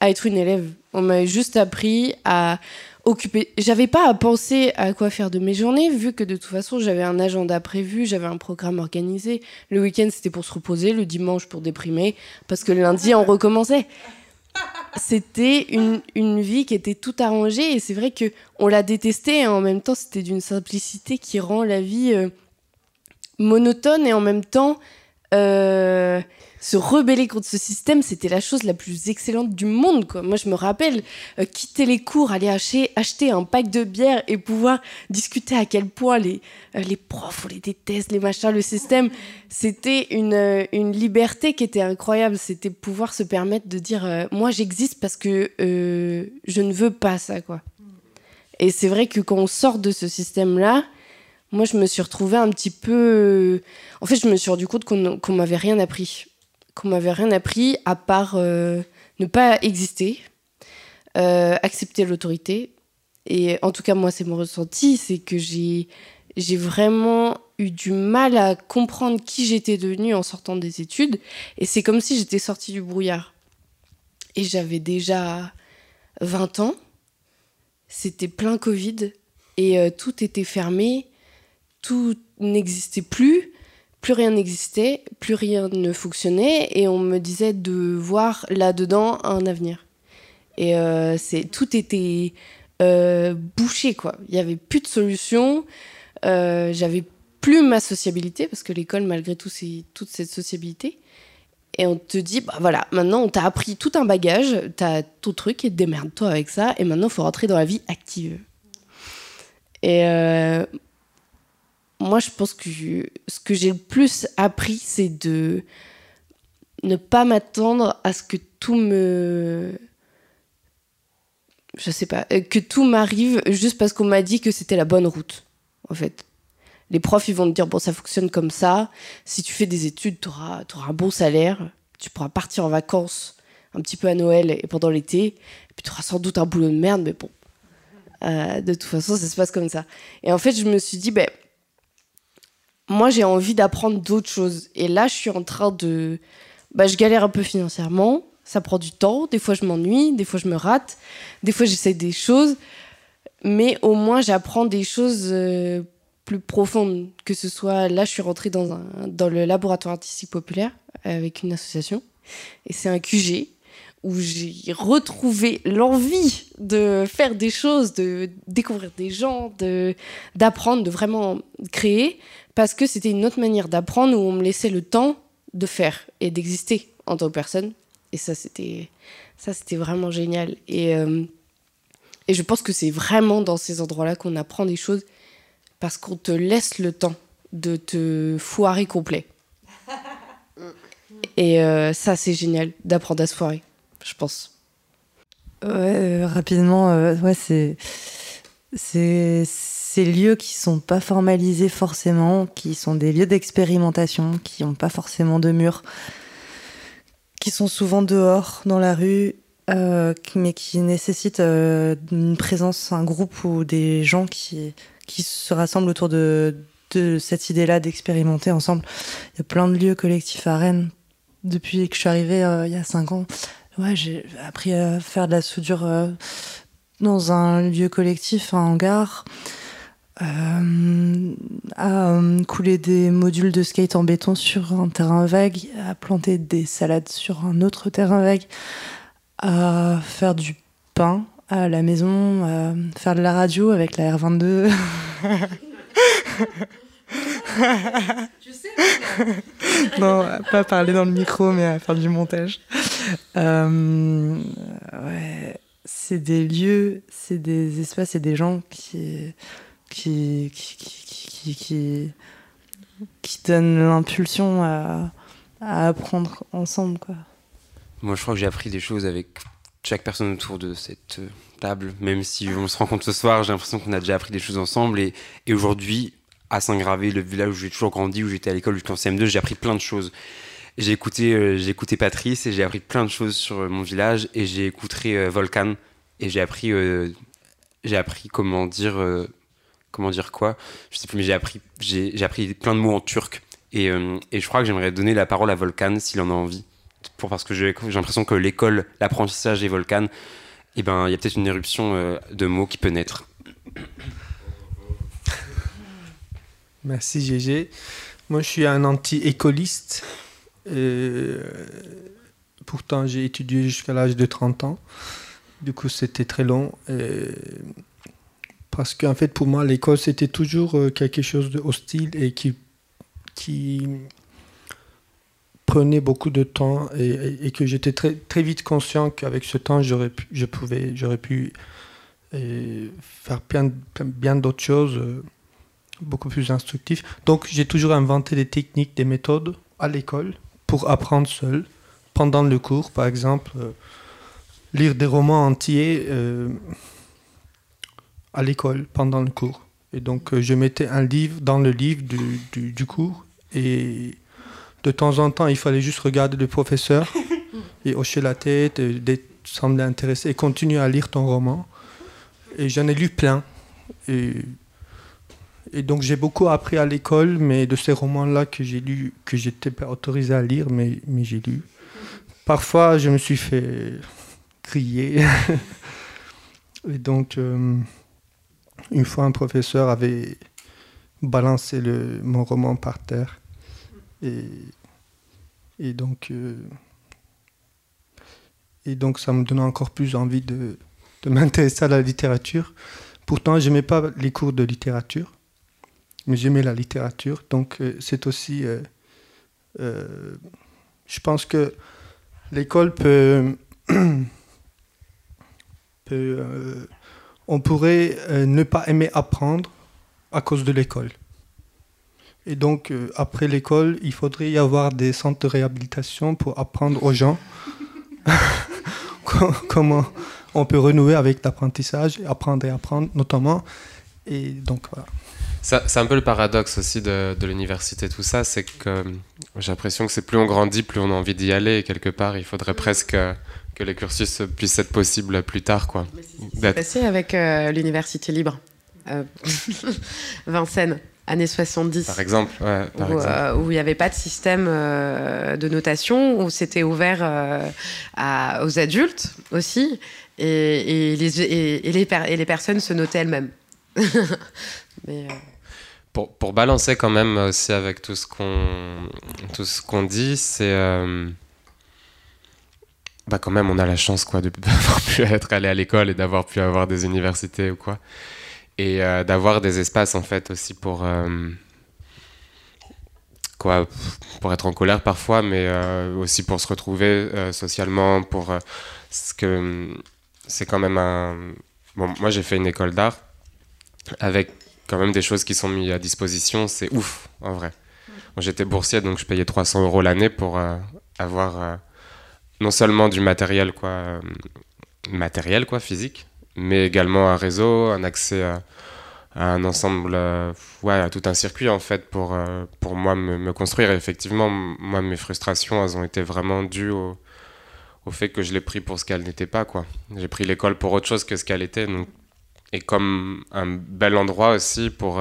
à être une élève. On m'avait juste appris à occuper. J'avais pas à penser à quoi faire de mes journées, vu que de toute façon, j'avais un agenda prévu, j'avais un programme organisé. Le week-end, c'était pour se reposer, le dimanche pour déprimer, parce que le lundi, on recommençait. C'était une, vie qui était tout arrangée, et c'est vrai que on l'a détestait, et en même temps, c'était d'une simplicité qui rend la vie euh, monotone, et en même temps. euh, se rebeller contre ce système, c'était la chose la plus excellente du monde. Moi, je me rappelle euh, quitter les cours, aller acheter, acheter un pack de bière et pouvoir discuter à quel point les, euh, les profs, on les déteste, les machins, le système. C'était une, euh, une liberté qui était incroyable. C'était pouvoir se permettre de dire Moi, j'existe parce que je ne veux pas ça. Et c'est vrai que quand on sort de ce système-là, moi, je me suis retrouvée un petit peu. En fait, je me suis rendu compte qu'on qu'on m'avait rien appris qu'on m'avait rien appris à part euh, ne pas exister, euh, accepter l'autorité. Et en tout cas, moi, c'est mon ressenti, c'est que j'ai j'ai vraiment eu du mal à comprendre qui j'étais devenue en sortant des études. Et c'est comme si j'étais sortie du brouillard. Et j'avais déjà 20 ans. C'était plein Covid. Et euh, tout était fermé. Tout n'existait plus plus rien n'existait, plus rien ne fonctionnait, et on me disait de voir là-dedans un avenir. Et euh, c'est tout était euh, bouché, quoi. Il n'y avait plus de solution. Euh, J'avais plus ma sociabilité, parce que l'école, malgré tout, c'est toute cette sociabilité. Et on te dit, bah voilà, maintenant on t'a appris tout un bagage, t'as ton truc, et démerde-toi avec ça, et maintenant il faut rentrer dans la vie active. Et moi, je pense que ce que j'ai le plus appris, c'est de ne pas m'attendre à ce que tout me. Je sais pas, euh, que tout m'arrive juste parce qu'on m'a dit que c'était la bonne route, en fait. Les profs, ils vont te dire, bon, ça fonctionne comme ça. Si tu fais des études, tu auras, un bon salaire. Tu pourras partir en vacances un petit peu à Noël et pendant l'été. Puis tu auras sans doute un boulot de merde, mais bon. Euh, de toute façon, ça se passe comme ça. Et en fait, je me suis dit, ben, moi j'ai envie d'apprendre d'autres choses. Et là, je suis en train de. Bah, je galère un peu financièrement, ça prend du temps, des fois je m'ennuie, des fois je me rate, des fois j'essaie des choses, mais au moins j'apprends des choses euh, plus profondes. Que ce soit. Là, je suis rentrée dans, un, dans le laboratoire artistique populaire avec une association, et c'est un QG où j'ai retrouvé l'envie de faire des choses, de découvrir des gens, de d'apprendre, de vraiment créer, parce que c'était une autre manière d'apprendre où on me laissait le temps de faire et d'exister en tant que personne. Et ça, c'était ça, c'était vraiment génial. Et, euh, et je pense que c'est vraiment dans ces endroits-là qu'on apprend des choses parce qu'on te laisse le temps de te foirer complet. Et euh, ça, c'est génial d'apprendre à se foirer, je pense. Ouais, euh, rapidement, euh, ouais, c'est c'est ces lieux qui sont pas formalisés forcément, qui sont des lieux d'expérimentation, qui n'ont pas forcément de murs, qui sont souvent dehors dans la rue, euh, mais qui nécessitent euh, une présence, un groupe ou des gens qui se rassemblent autour de cette idée-là d'expérimenter ensemble. Il y a plein de lieux collectifs à Rennes depuis que je suis arrivée euh, il y a cinq ans. Ouais, j'ai appris à faire de la soudure dans un lieu collectif, un hangar, euh, à euh, couler des modules de skate en béton sur un terrain vague, à planter des salades sur un autre terrain vague, à faire du pain à la maison, à faire de la radio avec la R22. non, à pas parler dans le micro, mais à faire du montage. Euh, ouais, c'est des lieux, c'est des espaces et des gens qui, qui, qui, qui, qui, qui, donnent l'impulsion à, à apprendre ensemble, quoi. Moi, je crois que j'ai appris des choses avec chaque personne autour de cette euh, table. Même si on se rencontre ce soir, j'ai l'impression qu'on a déjà appris des choses ensemble. Et, et aujourd'hui, à Saint-Gravé, le village où j'ai toujours grandi, où j'étais à l'école jusqu'en CM2, j'ai appris plein de choses. j'ai écouté, euh, écouté Patrice et j'ai appris plein de choses sur euh, mon village et j'ai écouté Volcan et j'ai appris, j'ai appris comment dire, comment dire quoi, je sais plus, mais j'ai appris, j'ai appris plein de mots en turc et, euh, et je crois que j'aimerais donner la parole à Volcan s'il en a envie, pour parce que j'ai l'impression que l'école, l'apprentissage et Volcan, et ben il y a peut-être une éruption euh, de mots qui peut naître. Merci GG. Moi, je suis un anti-écoliste. Euh, pourtant, j'ai étudié jusqu'à l'âge de 30 ans. Du coup, c'était très long. Parce qu'en fait, pour moi, l'école, c'était toujours euh, quelque chose de hostile et qui, qui prenait beaucoup de temps et, que j'étais très, très vite conscient qu'avec ce temps, j'aurais pu, je pouvais, j'aurais pu euh, faire bien, bien d'autres choses. euh, beaucoup plus instructif. Donc j'ai toujours inventé des techniques, des méthodes à l'école pour apprendre seul, pendant le cours par exemple, lire des romans entiers à l'école pendant le cours. Et donc euh, je mettais un livre dans le livre du, du- du cours et de temps en temps il fallait juste regarder le professeur et hocher la tête, et sembler intéressé et continuer à lire ton roman. Et j'en ai lu plein. Et et donc j'ai beaucoup appris à l'école, mais de ces romans-là que j'ai lus, que j'étais pas autorisé à lire, mais, mais j'ai lu. Parfois, je me suis fait crier. Et donc, euh, une fois, un professeur avait balancé mon roman par terre. Et, donc, euh, et donc, ça me donnait encore plus envie de, de m'intéresser à la littérature. Pourtant, je n'aimais pas les cours de littérature mais j'aimais la littérature. Donc euh, c'est aussi, euh, je pense que l'école peut, peut, on pourrait euh, ne pas aimer apprendre à cause de l'école. Et donc euh, après l'école, il faudrait y avoir des centres de réhabilitation pour apprendre aux gens co- comment on peut renouer avec l'apprentissage, apprendre et apprendre notamment. Et donc voilà. C'est un peu le paradoxe aussi de, l'université, tout ça, c'est que euh, j'ai l'impression que c'est plus on grandit, plus on a envie d'y aller, et quelque part, il faudrait presque que les cursus puissent être possibles plus tard, quoi. C'est passé avec euh, l'université libre. Euh, Vincennes, années 70. Par exemple, ouais, par où, exemple. euh, où il n'y avait pas de système euh, de notation, où c'était ouvert à- aux adultes aussi, et, et les, et, et les, per- et les personnes se notaient elles-mêmes. Mais, Pour, pour balancer quand même aussi avec tout ce qu'on tout ce qu'on dit, c'est bah quand même on a la chance quoi d'avoir pu être allé à l'école et d'avoir pu avoir des universités ou quoi et euh, d'avoir des espaces en fait aussi pour euh, quoi pour être en colère parfois mais euh, aussi pour se retrouver socialement pour ce que c'est quand même un bon moi j'ai fait une école d'art avec quand même des choses qui sont mises à disposition, c'est ouf en vrai. Moi, J'étais boursier donc je payais 300 euros l'année pour avoir non seulement du matériel quoi, euh, matériel quoi physique, mais également un réseau, un accès à, un ensemble, euh, ouais, à tout un circuit en fait pour euh, pour moi me, construire. Et effectivement, moi mes frustrations elles ont été vraiment dues au au fait que je l'ai pris pour ce qu'elle n'était pas quoi. J'ai pris l'école pour autre chose que ce qu'elle était donc et comme un bel endroit aussi pour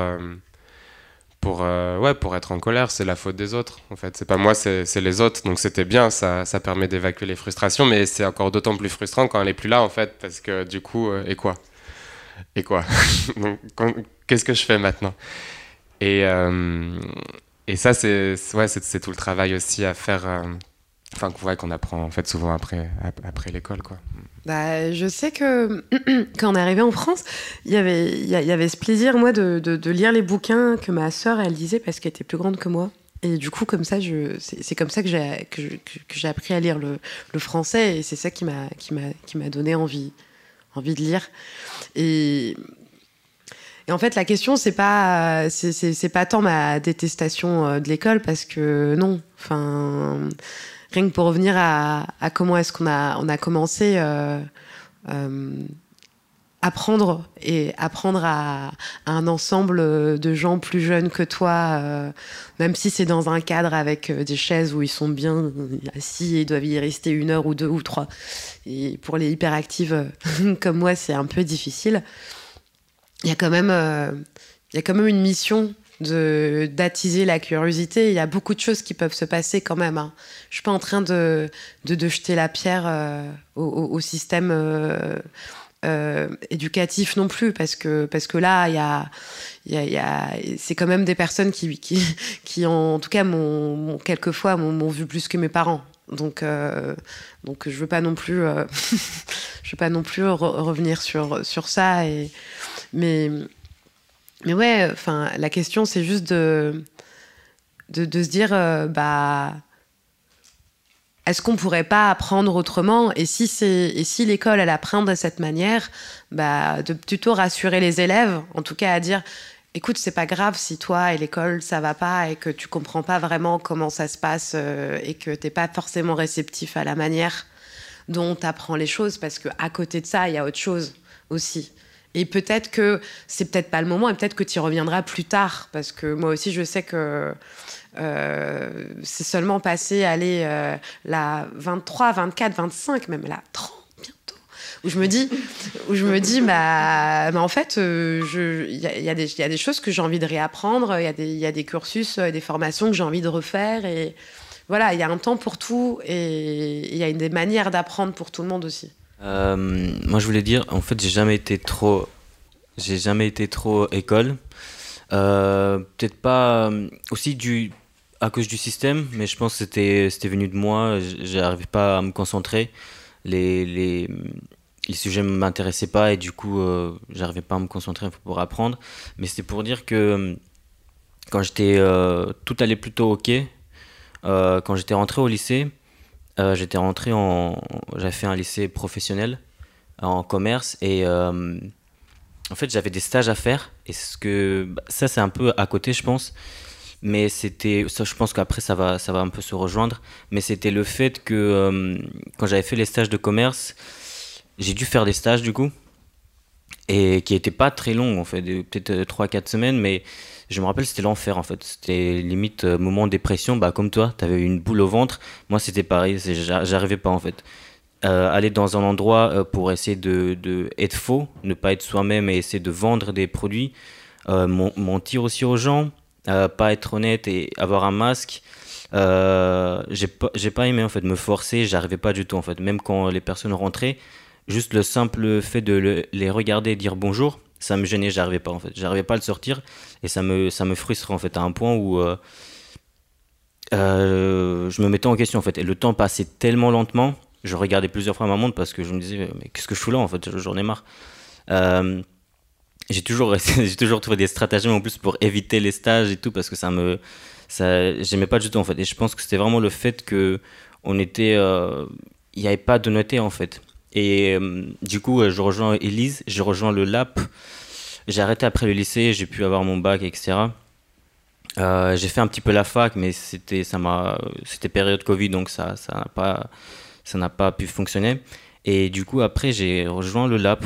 pour euh, ouais pour être en colère c'est la faute des autres en fait. C'est pas moi c'est les autres. Donc c'était bien ça ça permet d'évacuer les frustrations mais c'est encore d'autant plus frustrant quand elle est plus là en fait parce que du coup euh, et quoi? Et quoi? Qu'est-ce que je fais maintenant? Et euh, et ça c'est ouais c'est tout le travail aussi à faire enfin qu'on apprend en fait souvent après ap- après l'école quoi Bah, je sais que quand on est arrivé en France, il y avait, ce plaisir, moi, de, lire les bouquins que ma sœur, elle lisait parce qu'elle était plus grande que moi. Et du coup, comme ça, c'est, comme ça que j'ai, appris à lire le, français et c'est ça qui m'a, donné envie, envie de lire. Et, et en fait, la question, c'est pas, pas tant ma détestation euh, de l'école parce que non, enfin, rien que pour revenir à, comment est-ce qu'on a, on a commencé. euh, euh, apprendre et apprendre à, à, un ensemble de gens plus jeunes que toi, euh, même si c'est dans un cadre avec euh, des chaises où ils sont bien assis et doivent y rester une heure ou deux ou trois. Et pour les hyperactives comme moi, c'est un peu difficile. Il y a quand même, euh, il y a quand même une mission d'attiser la curiosité. Il y a beaucoup de choses qui peuvent se passer quand même. Hein. Je suis pas en train de, de, jeter la pierre euh, au, système euh, euh, éducatif non plus, parce que, parce que là, il y a, y a, c'est quand même des personnes qui, qui, qui en, tout cas, m'ont, quelquefois m'ont vu plus que mes parents. Donc, donc je veux pas non plus, je veux pas non plus re revenir sur, sur ça. Et, mais, mais ouais, enfin, la question, c'est juste de, de, se dire, euh, bah, est-ce qu'on pourrait pas apprendre autrement? Et si c'est, et si l'école elle apprend de cette manière, bah, de plutôt rassurer les élèves, en tout cas à dire, écoute, c'est pas grave si toi et l'école ça va pas et que tu comprends pas vraiment comment ça se passe euh, et que t'es pas forcément réceptif à la manière dont apprends les choses, parce que à côté de ça, il y a autre chose aussi. Et peut-être que c'est peut-être pas le moment et peut-être que tu y reviendras plus tard parce que moi aussi je sais que euh, c'est seulement passé aller euh, la 23, 24, 25 même la 30 bientôt où je me dis où je me dis bah, bah en fait euh, il y, a des, y a des choses que j'ai envie de réapprendre, il y a des il y a des cursus, des formations que j'ai envie de refaire et voilà, il y a un temps pour tout et il y a une des manières d'apprendre pour tout le monde aussi. Euh, moi, je voulais dire, en fait, j'ai jamais été trop, j'ai jamais été trop école. Euh, Peut-être pas aussi du à cause du système, mais je pense que c'était c'était venu de moi. J'arrivais pas à me concentrer. Les les les sujets ne m'intéressaient pas et du coup, euh, j'arrivais pas à me concentrer pour apprendre. Mais c'était pour dire que quand j'étais euh, tout allait plutôt ok. Euh, quand j'étais rentré au lycée, euh, j'étais rentré en. J'avais fait un lycée professionnel en commerce et euh, en fait j'avais des stages à faire et ce que ça c'est un peu à côté je pense mais c'était je pense qu'après ça va ça va un peu se rejoindre mais c'était le fait que euh, quand j'avais fait les stages de commerce j'ai dû faire des stages du coup et qui n'étaient pas très longs en fait peut-être 3 4 semaines mais je me rappelle c'était l'enfer en fait. C'était limite euh, moment de dépression. Bah comme toi tu avais une boule au ventre. Moi c'était pareil. J'arrivais pas en fait. Euh, aller dans un endroit euh, pour essayer de, être faux ne pas être soi-même et essayer de vendre des produits euh, mentir aussi aux gens pas être honnête et avoir un masque j'ai pas, aimé en fait me forcer. J'arrivais pas du tout en fait. Même quand les personnes rentraient juste le simple fait de le, les regarder et dire bonjour ça me gênait, j'arrivais pas en fait. J'arrivais pas à le sortir et ça me, ça me frustrait en fait à un point où euh, euh, je me mettais en question en fait. Et le temps passait tellement lentement, je regardais plusieurs fois ma montre parce que je me disais, mais qu'est-ce que je fous là en fait, j'en ai marre. Euh, j'ai toujours, j'ai toujours trouvé des stratagèmes en plus pour éviter les stages et tout parce que ça me. Ça, j'aimais pas du tout en fait. Et je pense que c'était vraiment le fait que on était. Il n'y avait pas de noté en fait. Et euh, du coup, je rejoins Elise, je rejoins le LAP. J'ai arrêté après le lycée, j'ai pu avoir mon bac, etc. Euh, j'ai fait un petit peu la fac, mais c'était ça m'a période Covid, donc ça n'a pas ça n'a pas pu fonctionner. Et du coup, après, j'ai rejoint le LAP.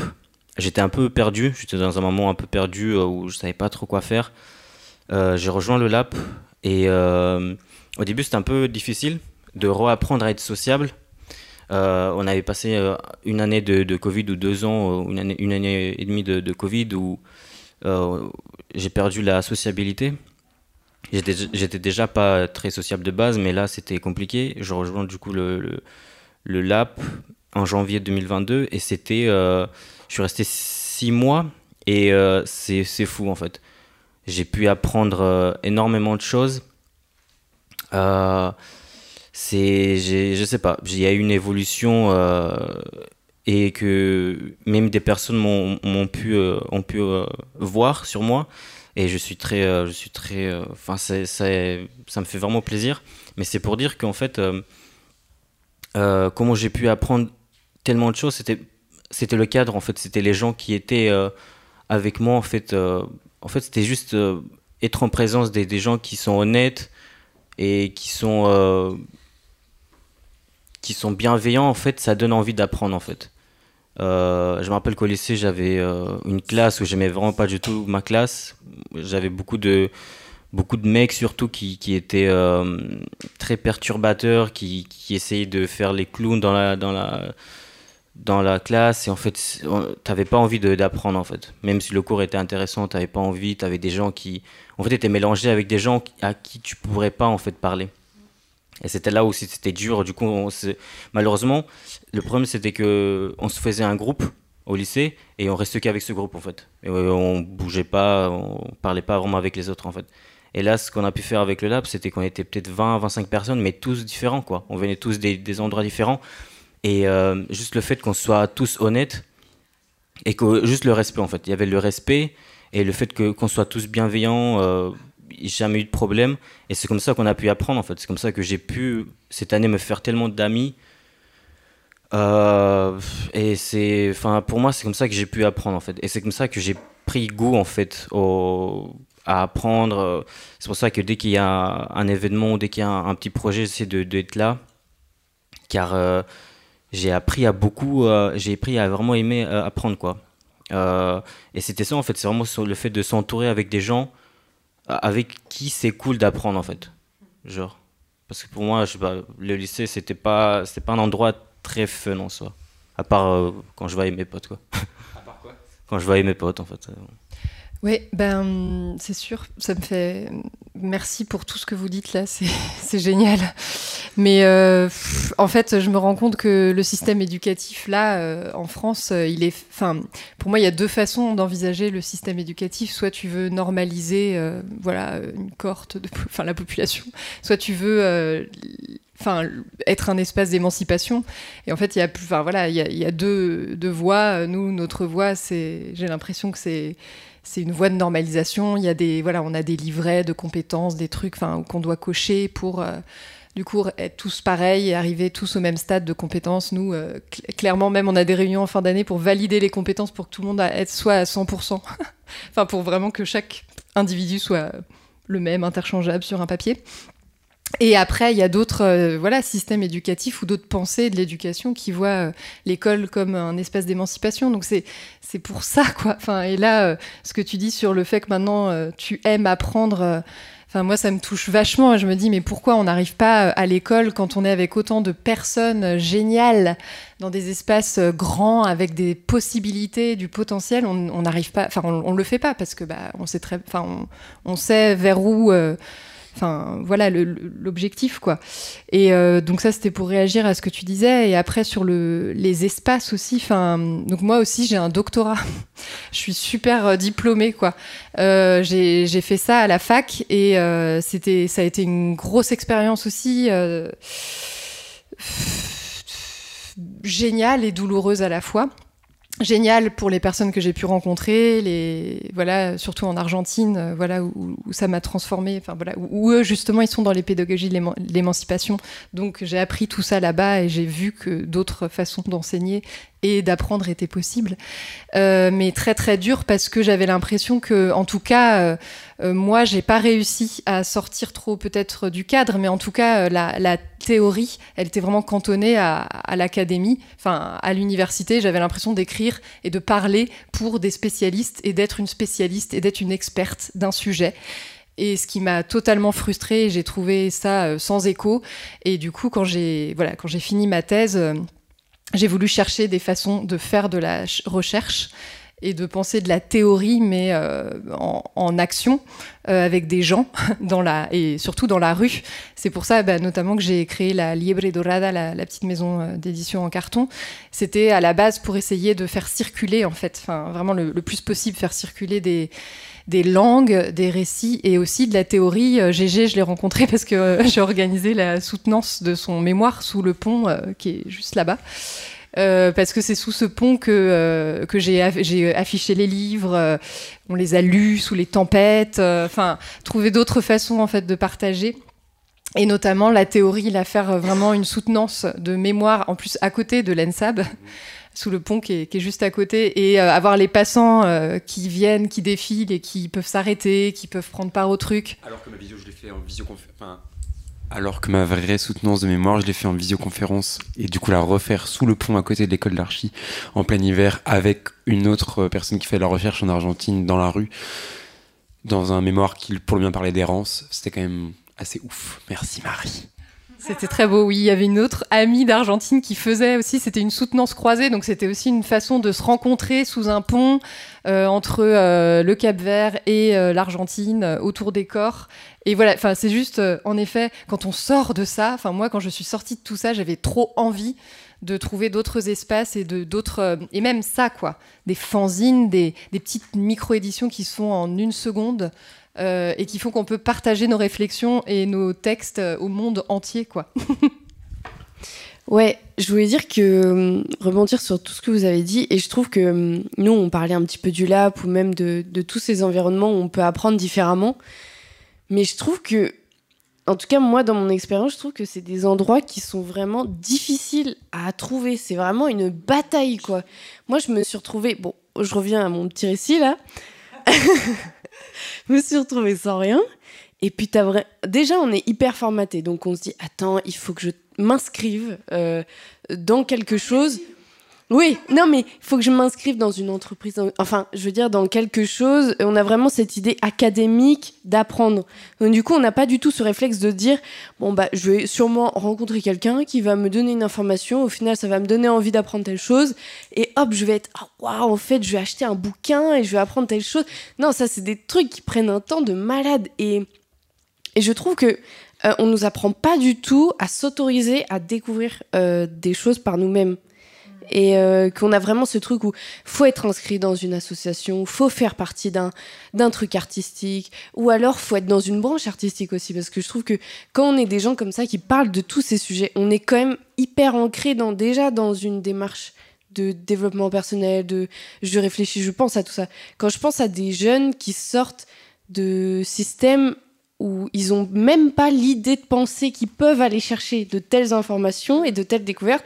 J'étais un peu perdu, j'étais dans un moment un peu perdu euh, où je savais pas trop quoi faire. Euh, j'ai rejoint le LAP et euh, au début c'était un peu difficile de reapprendre à être sociable euh, on avait passé euh, une année de, Covid ou deux ans, une année, une année et demie de, Covid où euh, j'ai perdu la sociabilité. J'étais déjà pas très sociable de base, mais là c'était compliqué. Je rejoins du coup le, le, LAP en janvier 2022 et c'était. Euh, je suis resté six mois et euh, c'est fou en fait. J'ai pu apprendre énormément de choses. Euh, c'est je sais pas il y a eu une évolution euh, et que même des personnes m'ont pu euh, ont pu euh, voir sur moi. Et je suis très je suis très enfin euh, ça me fait vraiment plaisir. Mais c'est pour dire qu'en fait comment j'ai pu apprendre tellement de choses c'était c'était le cadre en fait. C'était les gens qui étaient avec moi en fait en fait c'était juste être en présence des, des gens qui sont honnêtes et qui sont qui sont bienveillants, en fait, ça donne envie d'apprendre, en fait. Euh, je me rappelle qu'au lycée, j'avais euh, une classe où j'aimais vraiment pas du tout ma classe. J'avais beaucoup de, beaucoup de mecs surtout qui, qui étaient euh, très perturbateurs, qui, qui essayaient de faire les clowns dans la, dans la, dans la classe. Et en fait, t'avais pas envie d'apprendre en fait. Même si le cours était intéressant, t'avais pas envie. T'avais des gens qui, en fait, étaient mélangés avec des gens à qui tu pourrais pas en fait parler. Et c'était là aussi c'était dur. Du coup, malheureusement, le problème c'était que on se faisait un groupe au lycée et on restait qu'avec ce groupe en fait. Et on bougeait pas, on parlait pas vraiment avec les autres en fait. Et là, ce qu'on a pu faire avec le lab, c'était qu'on était peut-être 20, 25 personnes, mais tous différents quoi. On venait tous des, des endroits différents. Et euh, juste le fait qu'on soit tous honnêtes et que juste le respect en fait. Il y avait le respect et le fait que qu'on soit tous bienveillants. euh, jamais eu de problème. Et c'est comme ça qu'on a pu apprendre en fait. C'est comme ça que j'ai pu cette année me faire tellement d'amis. Euh, et c'est enfin pour moi c'est comme ça que j'ai pu apprendre en fait. Et c'est comme ça que j'ai pris goût en fait à apprendre. C'est pour ça que dès qu'il y a un événement dès qu'il y a un, petit projet j'essaie d'être là. Car euh, j'ai appris à beaucoup euh, j'ai appris à vraiment aimer apprendre quoi. Et c'était ça en fait. C'est vraiment sur le fait de s'entourer avec des gens avec qui c'est cool d'apprendre en fait. Genre. Parce que pour moi je sais pas le lycée c'était pas c'était pas un endroit très fun en soi. À part euh, quand je voyais mes potes quoi. À part quoi? Quand je voyais mes potes en fait. Oui, ben c'est sûr, ça me fait. Merci pour tout ce que vous dites là, c'est génial. Mais euh, en fait, je me rends compte que le système éducatif là, euh, en France, euh, il est. Enfin, pour moi, il y a deux façons d'envisager le système éducatif. Soit tu veux normaliser, voilà, une cohorte de, enfin la population. Soit tu veux. Enfin, être un espace d'émancipation. Et en fait, il y a, enfin voilà, il y a, deux, deux voies. Nous, notre voie, j'ai l'impression que c'est, c'est une voie de normalisation. Il y a des, on a des livrets de compétences, des trucs, qu'on doit cocher pour, euh, du coup, être tous pareils et arriver tous au même stade de compétences. Nous, euh, cl- clairement, même, on a des réunions en fin d'année pour valider les compétences pour que tout le monde soit à 100%, enfin, pour vraiment que chaque individu soit le même, interchangeable sur un papier. Et après, il y a d'autres euh, voilà, systèmes éducatifs ou d'autres pensées de l'éducation qui voient euh, l'école comme un espace d'émancipation. Donc c'est pour ça quoi. Enfin et là, euh, ce que tu dis sur le fait que maintenant tu aimes apprendre. Enfin, moi, ça me touche vachement. Je me dis, mais pourquoi on n'arrive pas à l'école quand on est avec autant de personnes géniales dans des espaces grands avec des possibilités, du potentiel? On on n'arrive pas. Enfin, on, on le fait pas parce que bah, on sait très. Enfin, on, on sait vers où. euh, Voilà l'objectif, quoi. Et euh, donc ça, c'était pour réagir à ce que tu disais. Et après, sur le, les espaces aussi. Enfin, donc moi aussi, j'ai un doctorat. Je suis super euh, diplômée, quoi. Euh, j'ai fait ça à la fac et c'était, ça a été une grosse expérience aussi. géniale et douloureuse à la fois génial pour les personnes que j'ai pu rencontrer, les voilà, surtout en Argentine, euh, voilà où, ça m'a transformé, enfin voilà où, où eux justement ils sont dans les pédagogies de l'émancipation. Donc j'ai appris tout ça là-bas et j'ai vu que d'autres façons d'enseigner et d'apprendre étaient possibles. Euh, mais très très dur parce que j'avais l'impression que, en tout cas, euh, euh, moi, j'ai pas réussi à sortir trop peut-être du cadre, mais en tout cas, euh, la, théorie, elle était vraiment cantonnée à, l'académie, enfin à l'université. J'avais l'impression d'écrire et de parler pour des spécialistes et d'être une spécialiste et d'être une experte d'un sujet. Et ce qui m'a totalement frustrée, j'ai trouvé ça sans écho. Et du coup, quand j'ai voilà, quand j'ai fini ma thèse, j'ai voulu chercher des façons de faire de la ch- recherche et de penser de la théorie, mais euh, en, en action, euh, avec des gens, dans la, et surtout dans la rue. C'est pour ça, bah, notamment, que j'ai créé la Liebre Dorada, la, la petite maison euh, d'édition en carton. C'était à la base pour essayer de faire circuler, en fait, enfin, vraiment le, le plus possible, faire circuler des, des langues, des récits et aussi de la théorie. Euh, Gégé, je l'ai rencontré parce que euh, j'ai organisé la soutenance de son mémoire sous le pont euh, qui est juste là-bas. Parce que c'est sous ce pont que, que j'ai aff- j'ai affiché les livres, on les a lus sous les tempêtes, enfin, trouver d'autres façons en fait de partager. Et notamment la théorie, la faire vraiment une soutenance de mémoire, en plus à côté de l'ENSAB, sous le pont qui est, juste à côté, et euh, avoir les passants euh, qui viennent, qui défilent et qui peuvent s'arrêter, qui peuvent prendre part au truc. Alors que ma vidéo, je l'ai fait en visioconférence. Alors que ma vraie soutenance de mémoire, je l'ai fait en visioconférence et du coup la refaire sous le pont à côté de l'école d'archi en plein hiver avec une autre personne qui fait la recherche en Argentine dans la rue, dans un mémoire qui pour le bien parlait d'errance, c'était quand même assez ouf. Merci Marie. C'était très beau, oui. Il y avait une autre amie d'Argentine qui faisait aussi, c'était une soutenance croisée, donc c'était aussi une façon de se rencontrer sous un pont euh, entre euh, le Cap Vert et euh, l'Argentine, autour des corps. Et voilà, c'est juste, en effet, quand on sort de ça, enfin, moi, quand je suis sortie de tout ça, j'avais trop envie de trouver d'autres espaces et de d'autres et même ça quoi des fanzines des, des petites micro éditions qui se font en une seconde euh, et qui font qu'on peut partager nos réflexions et nos textes euh, au monde entier quoi Ouais, je voulais dire que hum, rebondir sur tout ce que vous avez dit, et je trouve que nous, on parlait un petit peu du lap ou même de tous ces environnements où on peut apprendre différemment. Mais je trouve que, en tout cas, moi, dans mon expérience, je trouve que c'est des endroits qui sont vraiment difficiles à trouver. C'est vraiment une bataille, quoi. Moi, je me suis retrouvée. Bon, je reviens à mon petit récit, là. je me suis retrouvée sans rien. Et puis, t'as vrai... déjà, on est hyper formaté. Donc, on se dit, attends, il faut que je m'inscrive euh, dans quelque chose. Oui, non, mais il faut que je m'inscrive dans une entreprise. Enfin, je veux dire, dans quelque chose. On a vraiment cette idée académique d'apprendre. Donc, du coup, on n'a pas du tout ce réflexe de dire bon, bah, je vais sûrement rencontrer quelqu'un qui va me donner une information. Au final, ça va me donner envie d'apprendre telle chose. Et hop, je vais être ah, waouh, en fait, je vais acheter un bouquin et je vais apprendre telle chose. Non, ça, c'est des trucs qui prennent un temps de malade. Et, et je trouve que euh, on nous apprend pas du tout à s'autoriser à découvrir euh, des choses par nous-mêmes. Et euh, qu'on a vraiment ce truc où faut être inscrit dans une association, faut faire partie d'un d'un truc artistique, ou alors faut être dans une branche artistique aussi, parce que je trouve que quand on est des gens comme ça qui parlent de tous ces sujets, on est quand même hyper ancré dans déjà dans une démarche de développement personnel, de je réfléchis, je pense à tout ça. Quand je pense à des jeunes qui sortent de systèmes où ils ont même pas l'idée de penser qu'ils peuvent aller chercher de telles informations et de telles découvertes,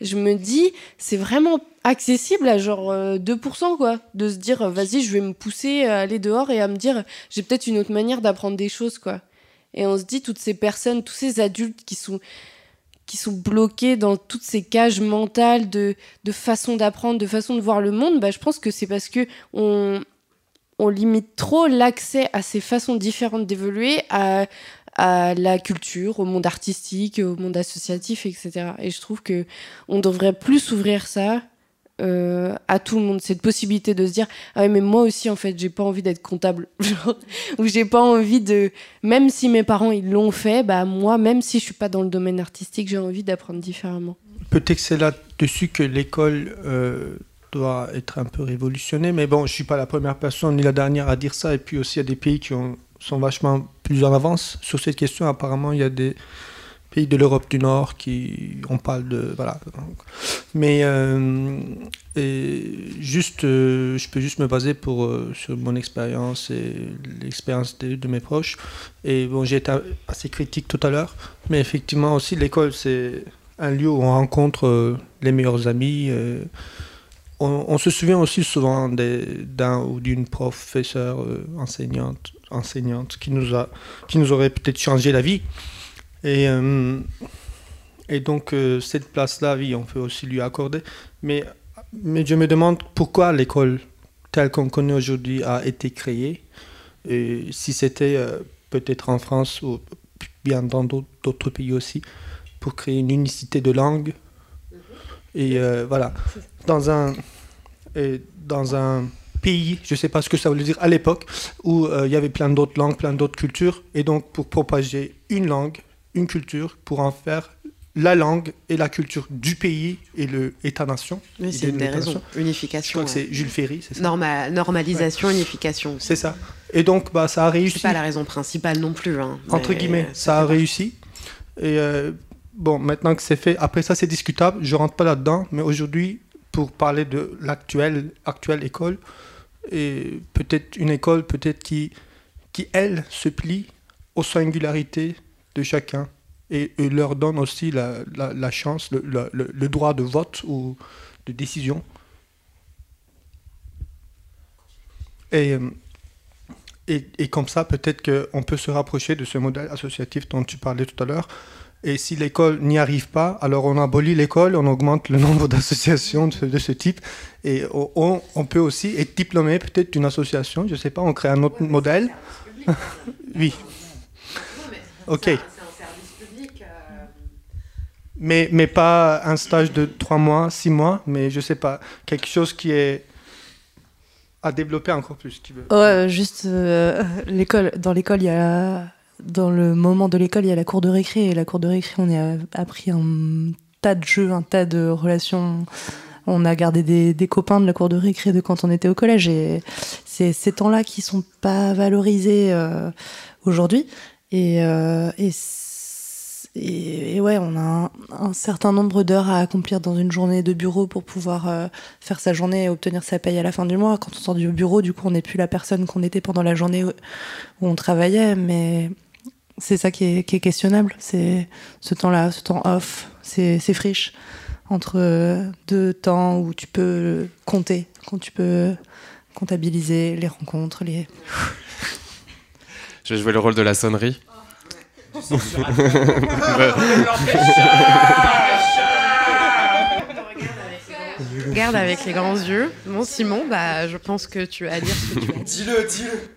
je me dis, c'est vraiment accessible à genre euh, 2%, quoi. De se dire, euh, vas-y, je vais me pousser à aller dehors et à me dire, j'ai peut-être une autre manière d'apprendre des choses, quoi. Et on se dit, toutes ces personnes, tous ces adultes qui sont qui sont bloqués dans toutes ces cages mentales de, de façon d'apprendre, de façon de voir le monde, bah, je pense que c'est parce que on, on limite trop l'accès à ces façons différentes d'évoluer à, à la culture, au monde artistique, au monde associatif, etc. Et je trouve que on devrait plus ouvrir ça euh, à tout le monde, cette possibilité de se dire ah ouais, mais moi aussi en fait j'ai pas envie d'être comptable ou j'ai pas envie de même si mes parents ils l'ont fait bah moi même si je suis pas dans le domaine artistique j'ai envie d'apprendre différemment Peut-être que c'est là-dessus que l'école euh, doit être un peu révolutionnée, mais bon, je suis pas la première personne ni la dernière à dire ça. Et puis aussi, il y a des pays qui ont- sont vachement plus en avance sur cette question. Apparemment, il y a des pays de l'Europe du Nord qui, on parle de, voilà. Mais euh, juste, euh, je peux juste me baser pour euh, sur mon expérience et l'expérience de, mes proches. Et bon, j'ai été assez critique tout à l'heure, mais effectivement aussi l'école c'est un lieu où on rencontre les meilleurs amis. on, on se souvient aussi souvent d'un ou d'une professeure enseignante, enseignante qui nous a, qui nous aurait peut-être changé la vie. Et euh, et donc euh, cette place-là, oui, on peut aussi lui accorder. Mais mais je me demande pourquoi l'école telle qu'on connaît aujourd'hui a été créée. Et si c'était euh, peut-être en France ou bien dans d'autres pays aussi, pour créer une unicité de langue. Et euh, voilà, dans un, et dans un pays, je ne sais pas ce que ça voulait dire à l'époque, où euh, il y avait plein d'autres langues, plein d'autres cultures, et donc pour propager une langue, une culture, pour en faire la langue et la culture du pays et le État-nation. Oui, c'est une de des raisons. Unification, Je crois que c'est ouais. Jules Ferry, c'est ça Norma- normalisation, unification. C'est ça. Et donc, bah, ça a réussi. C'est pas la raison principale non plus. hein, Entre guillemets, ça a réussi. Et euh, bon, maintenant que c'est fait, après ça c'est discutable, je rentre pas là-dedans, mais aujourd'hui, pour parler de l'actuelle actuelle école, et peut-être une école peut-être qui, qui, elle, se plie aux singularités de chacun et, leur donne aussi la, la, chance, le- le droit de vote ou de décision. Et, euh, et, et comme ça, peut-être qu'on peut se rapprocher de ce modèle associatif dont tu parlais tout à l'heure. Et si l'école n'y arrive pas, alors on abolit l'école, on augmente le nombre d'associations de, de, ce type. Et on, on, peut aussi être diplômé peut-être d'une association, je ne sais pas, on crée un autre modèle. oui. Ok. Mais, mais pas un stage de trois mois, six mois, mais je sais pas, quelque chose qui est à développer encore plus. Qui veut. Ouais, juste euh, l'école. Dans l'école, il y a dans le moment de l'école, il y a la cour de récré. Et la cour de récré, on a appris un tas de jeux, un tas de relations. On a gardé des, copains de la cour de récré de quand on était au collège. Et c'est ces temps-là qui sont pas valorisés euh, aujourd'hui. Et, euh, et, ouais, on a un, certain nombre d'heures à accomplir dans une journée de bureau pour pouvoir euh, faire sa journée et obtenir sa paye à la fin du mois. Quand on sort du bureau, du coup, on n'est plus la personne qu'on était pendant la journée où on travaillait. Mais c'est ça qui est, qui est questionnable, c'est ce temps-là, ce temps off, c'est friche entre deux temps où tu peux compter, quand tu peux comptabiliser les rencontres, les. Je vais jouer le rôle de la sonnerie. Regarde avec les grands yeux. Bon, Simon, bah, je pense que tu as à dire ce que tu as dit. Dis-le, dis-le.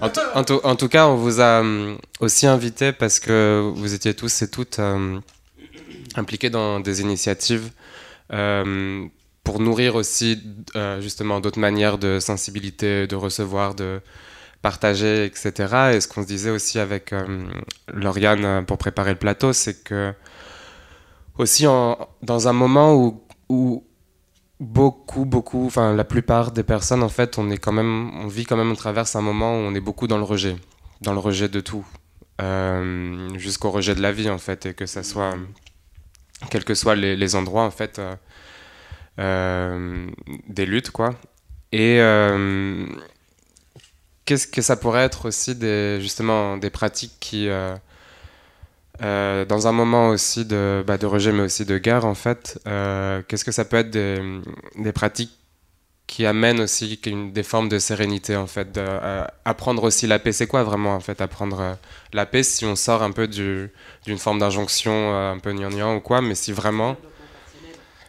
En, tout cas, on vous a euh, aussi invité parce que vous étiez tous et toutes euh, impliqués dans des initiatives euh, pour nourrir aussi euh, justement d'autres manières de sensibilité, de recevoir, de partager, etc. Et ce qu'on se disait aussi avec euh, Lauriane pour préparer le plateau, c'est que aussi dans un moment où beaucoup, beaucoup, enfin la plupart des personnes, en fait, on est quand même, on vit quand même, on traverse un moment où on est beaucoup dans le rejet, dans le rejet de tout, euh, jusqu'au rejet de la vie, en fait, et que ça soit, quels que soient les, endroits, en fait, euh, euh, des luttes, quoi. Et qu'est-ce que ça pourrait être aussi, justement, des pratiques qui euh, dans un moment aussi de, bah, de, rejet, mais aussi de guerre, en fait, euh, qu'est-ce que ça peut être des, pratiques qui amènent aussi des formes de sérénité, en fait, euh, apprendre aussi la paix? C'est quoi vraiment, en fait, apprendre la paix si on sort un peu d'une forme d'injonction un peu gnangnan ou quoi, mais si vraiment...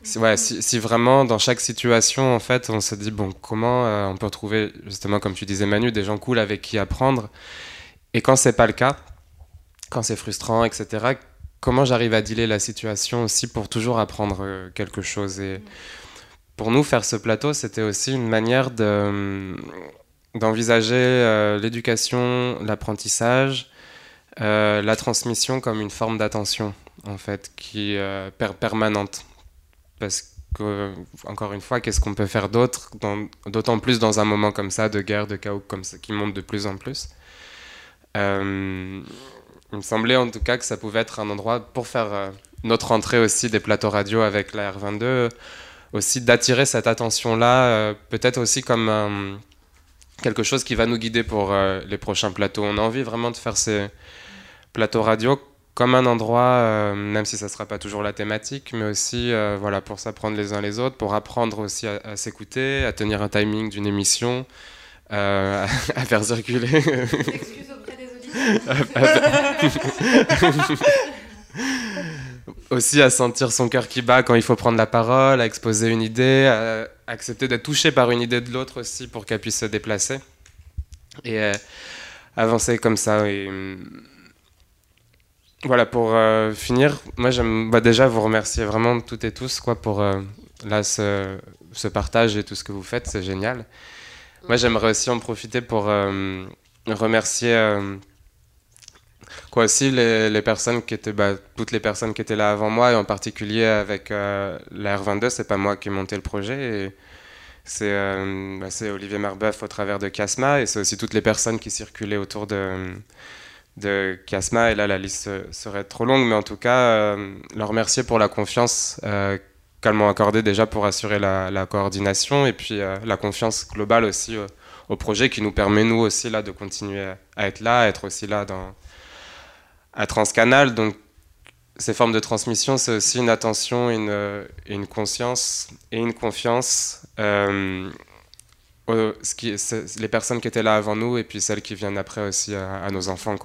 Si, vraiment dans chaque situation, en fait, on se dit, bon, comment on peut trouver, justement, comme tu disais Manu, des gens cool avec qui apprendre? Et quand c'est pas le cas, quand c'est frustrant, etc. Comment j'arrive à dealer la situation aussi pour toujours apprendre quelque chose? Et pour nous, faire ce plateau, c'était aussi une manière de, d'envisager euh, l'éducation, l'apprentissage, euh, la transmission comme une forme d'attention, en fait, qui euh, per permanente. Parce que, encore une fois, qu'est-ce qu'on peut faire d'autre, d'autant plus dans un moment comme ça, de guerre, de chaos, comme ça, qui monte de plus en plus? Euh, il me semblait en tout cas que ça pouvait être un endroit pour faire euh, notre entrée aussi des plateaux radio avec la R22, aussi d'attirer cette attention-là, euh, peut-être aussi comme quelque chose qui va nous guider pour euh, les prochains plateaux. On a envie vraiment de faire ces plateaux radio comme un endroit, même si ça ne sera pas toujours la thématique, mais aussi voilà, pour s'apprendre les uns les autres, pour apprendre aussi à, à s'écouter, à tenir un timing d'une émission, à, à faire circuler. aussi à sentir son cœur qui bat quand il faut prendre la parole, à exposer une idée, à accepter d'être touché par une idée de l'autre aussi pour qu'elle puisse se déplacer et euh, avancer comme ça. Et, voilà, pour euh, finir, moi j'aime bah, déjà vous remercier vraiment toutes et tous quoi, pour euh, là, ce, ce, partage et tout ce que vous faites, c'est génial. Moi j'aimerais aussi en profiter pour remercier quoi aussi les, les, personnes qui étaient bah, toutes les personnes qui étaient là avant moi et en particulier avec euh, la R22 c'est pas moi qui ai monté le projet c'est euh, bah, Olivier Marbeuf au travers de Casma et c'est aussi toutes les personnes qui circulaient autour de de Casma et là la liste serait trop longue mais en tout cas euh, leur remercier pour la confiance euh, qu'elles m'ont accordé déjà pour assurer la, coordination et puis la confiance globale aussi au projet qui nous permet nous aussi là de continuer à être là à être aussi là dans à Transcanal. Donc, ces formes de transmission, c'est aussi une attention, une, une conscience et une confiance. Euh, ce qui, les personnes qui étaient là avant nous et puis celles qui viennent après aussi à, nos enfants.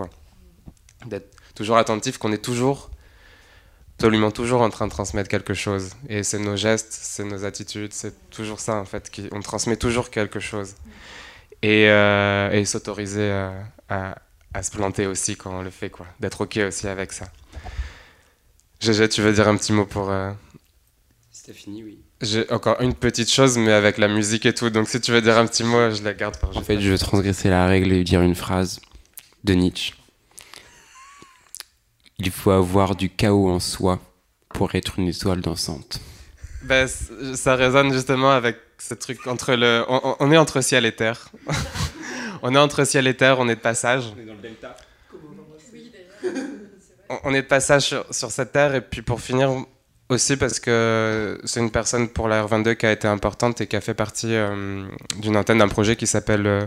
D'être toujours attentif, qu'on est toujours, absolument toujours en train de transmettre quelque chose. Et c'est nos gestes, c'est nos attitudes, c'est toujours ça en fait. Qui, on transmet toujours quelque chose. Et, euh, s'autoriser à, se planter aussi quand on le fait, quoi. D'être OK aussi avec ça. Gégé, tu veux dire un petit mot pour. Euh... C'était fini, oui. J'ai encore une petite chose, mais avec la musique et tout. Donc si tu veux dire un petit mot, je la garde pour En fait, je vais transgresser la règle et dire une phrase de Nietzsche. Il faut avoir du chaos en soi pour être une étoile dansante. Ben, ça résonne justement avec ce truc entre le. On, est entre ciel et terre. on est entre ciel et terre, on est de passage. On est dans le delta. on est de passage sur, sur cette terre, et puis pour finir, aussi parce que c'est une personne pour la R22 qui a été importante et qui a fait partie euh, d'une antenne d'un projet qui s'appelle euh,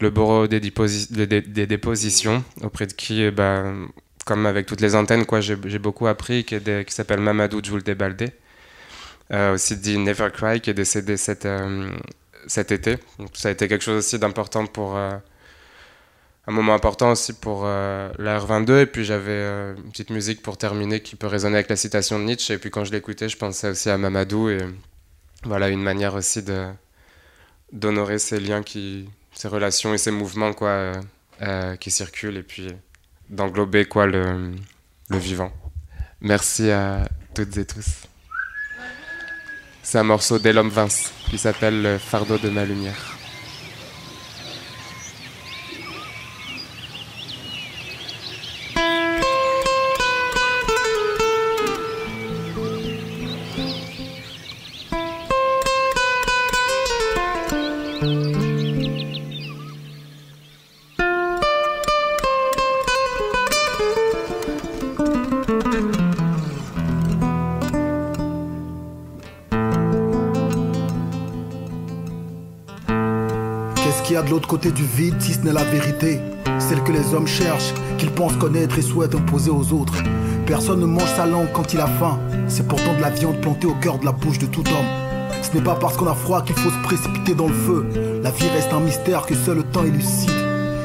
le Bureau des, des, dépositions, auprès de qui, eh ben, comme avec toutes les antennes, quoi, j'ai, beaucoup appris, qui, s'appelle Mamadou Djoul Baldé, euh, aussi dit Never Cry, qui est décédé cet, cet été. Donc, ça a été quelque chose aussi d'important pour un moment important aussi pour euh, la R22. Et puis j'avais euh, une petite musique pour terminer qui peut résonner avec la citation de Nietzsche. Et puis quand je l'écoutais, je pensais aussi à Mamadou. Et voilà, une manière aussi de d'honorer ces liens, qui, ces relations et ces mouvements quoi, euh, qui circulent. Et puis d'englober quoi le, le vivant. Merci à toutes et tous. C'est un morceau d'Elhomme Vince qui s'appelle Le fardeau de ma lumière. Côté du vide si ce n'est la vérité. Celle que les hommes cherchent, qu'ils pensent connaître et souhaitent imposer aux autres. Personne ne mange sa langue quand il a faim. C'est pourtant de la viande plantée au cœur de la bouche de tout homme. Ce n'est pas parce qu'on a froid qu'il faut se précipiter dans le feu. La vie reste un mystère que seul le temps élucide.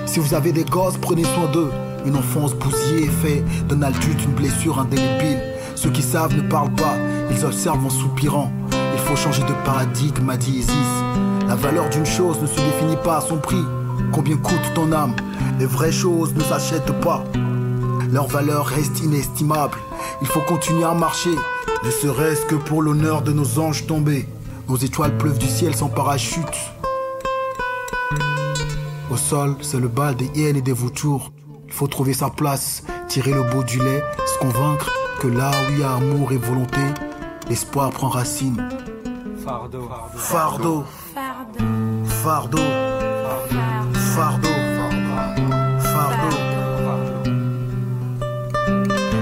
Si vous avez des gosses, prenez soin d'eux. Une enfance bousillée est fait d'un adulte une blessure indélébile. Ceux qui savent ne parlent pas, ils observent en soupirant. Il faut changer de paradigme, m'a dit Isis la valeur d'une chose ne se définit pas à son prix. Combien coûte ton âme? Les vraies choses ne s'achètent pas. Leur valeur reste inestimable. Il faut continuer à marcher, ne serait-ce que pour l'honneur de nos anges tombés. Nos étoiles pleuvent du ciel sans parachute. Au sol, c'est le bal des hyènes et des vautours. Il faut trouver sa place, tirer le beau du lait, se convaincre que là où il y a amour et volonté, l'espoir prend racine. Fardeau. Fardeau. Fardeau. Fardeau. Fardeau.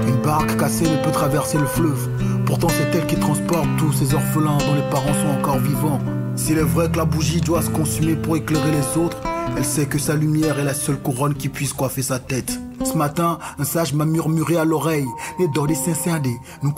Une barque cassée ne peut traverser le fleuve. Pourtant, c'est elle qui transporte tous ces orphelins dont les parents sont encore vivants. S'il est vrai que la bougie doit se consumer pour éclairer les autres, elle sait que sa lumière est la seule couronne qui puisse coiffer sa tête. Ce matin, un sage m'a murmuré à l'oreille, nous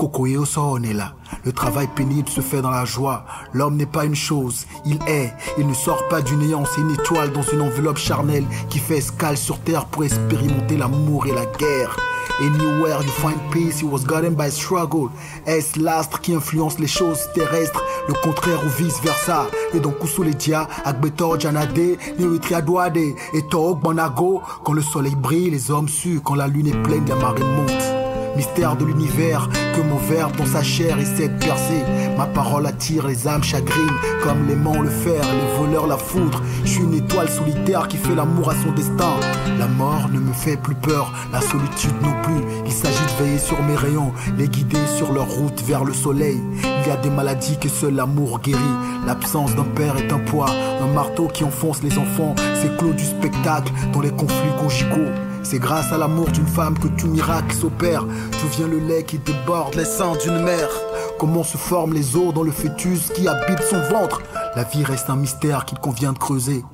là. Le travail pénible se fait dans la joie. L'homme n'est pas une chose, il est. Il ne sort pas du néant, c'est une étoile dans une enveloppe charnelle qui fait escale sur terre pour expérimenter l'amour et la guerre. Anywhere you find peace, he was gotten by struggle. Est-ce l'astre qui influence les choses terrestres? Le contraire ou vice versa Et donc dia, Agbetor Janade, Niwitriadoade, et Tog Bonago. Quand le soleil brille, les hommes suent. Quand la lune est pleine, la marée monte. Mystère de l'univers, que mon verbe dans sa chair essaie de percer. Ma parole attire les âmes chagrines, comme l'aimant le fer, les voleurs la foudre. Je suis une étoile solitaire qui fait l'amour à son destin. La mort ne me fait plus peur, la solitude non plus. Il s'agit de veiller sur mes rayons, les guider sur leur route vers le soleil. Il y a des maladies que seul l'amour guérit. L'absence d'un père est un poids, un marteau qui enfonce les enfants. C'est clos du spectacle dans les conflits conjugaux. C'est grâce à l'amour d'une femme que tout miracle s'opère. D'où vient le lait qui déborde les seins d'une mère? Comment se forment les os dans le fœtus qui habite son ventre? La vie reste un mystère qu'il convient de creuser.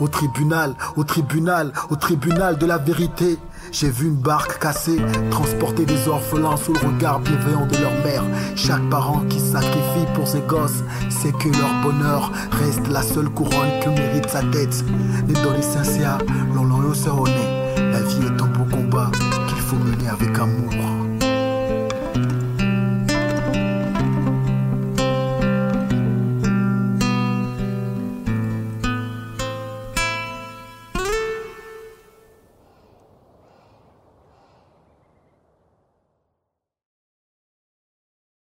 Au tribunal, au tribunal, au tribunal de la vérité. J'ai vu une barque cassée, transporter des orphelins sous le regard bienveillant de leur mère. Chaque parent qui sacrifie pour ses gosses, c'est que leur bonheur reste la seule couronne que mérite sa tête. Les l'on l'on La vie est un beau combat qu'il faut mener avec amour.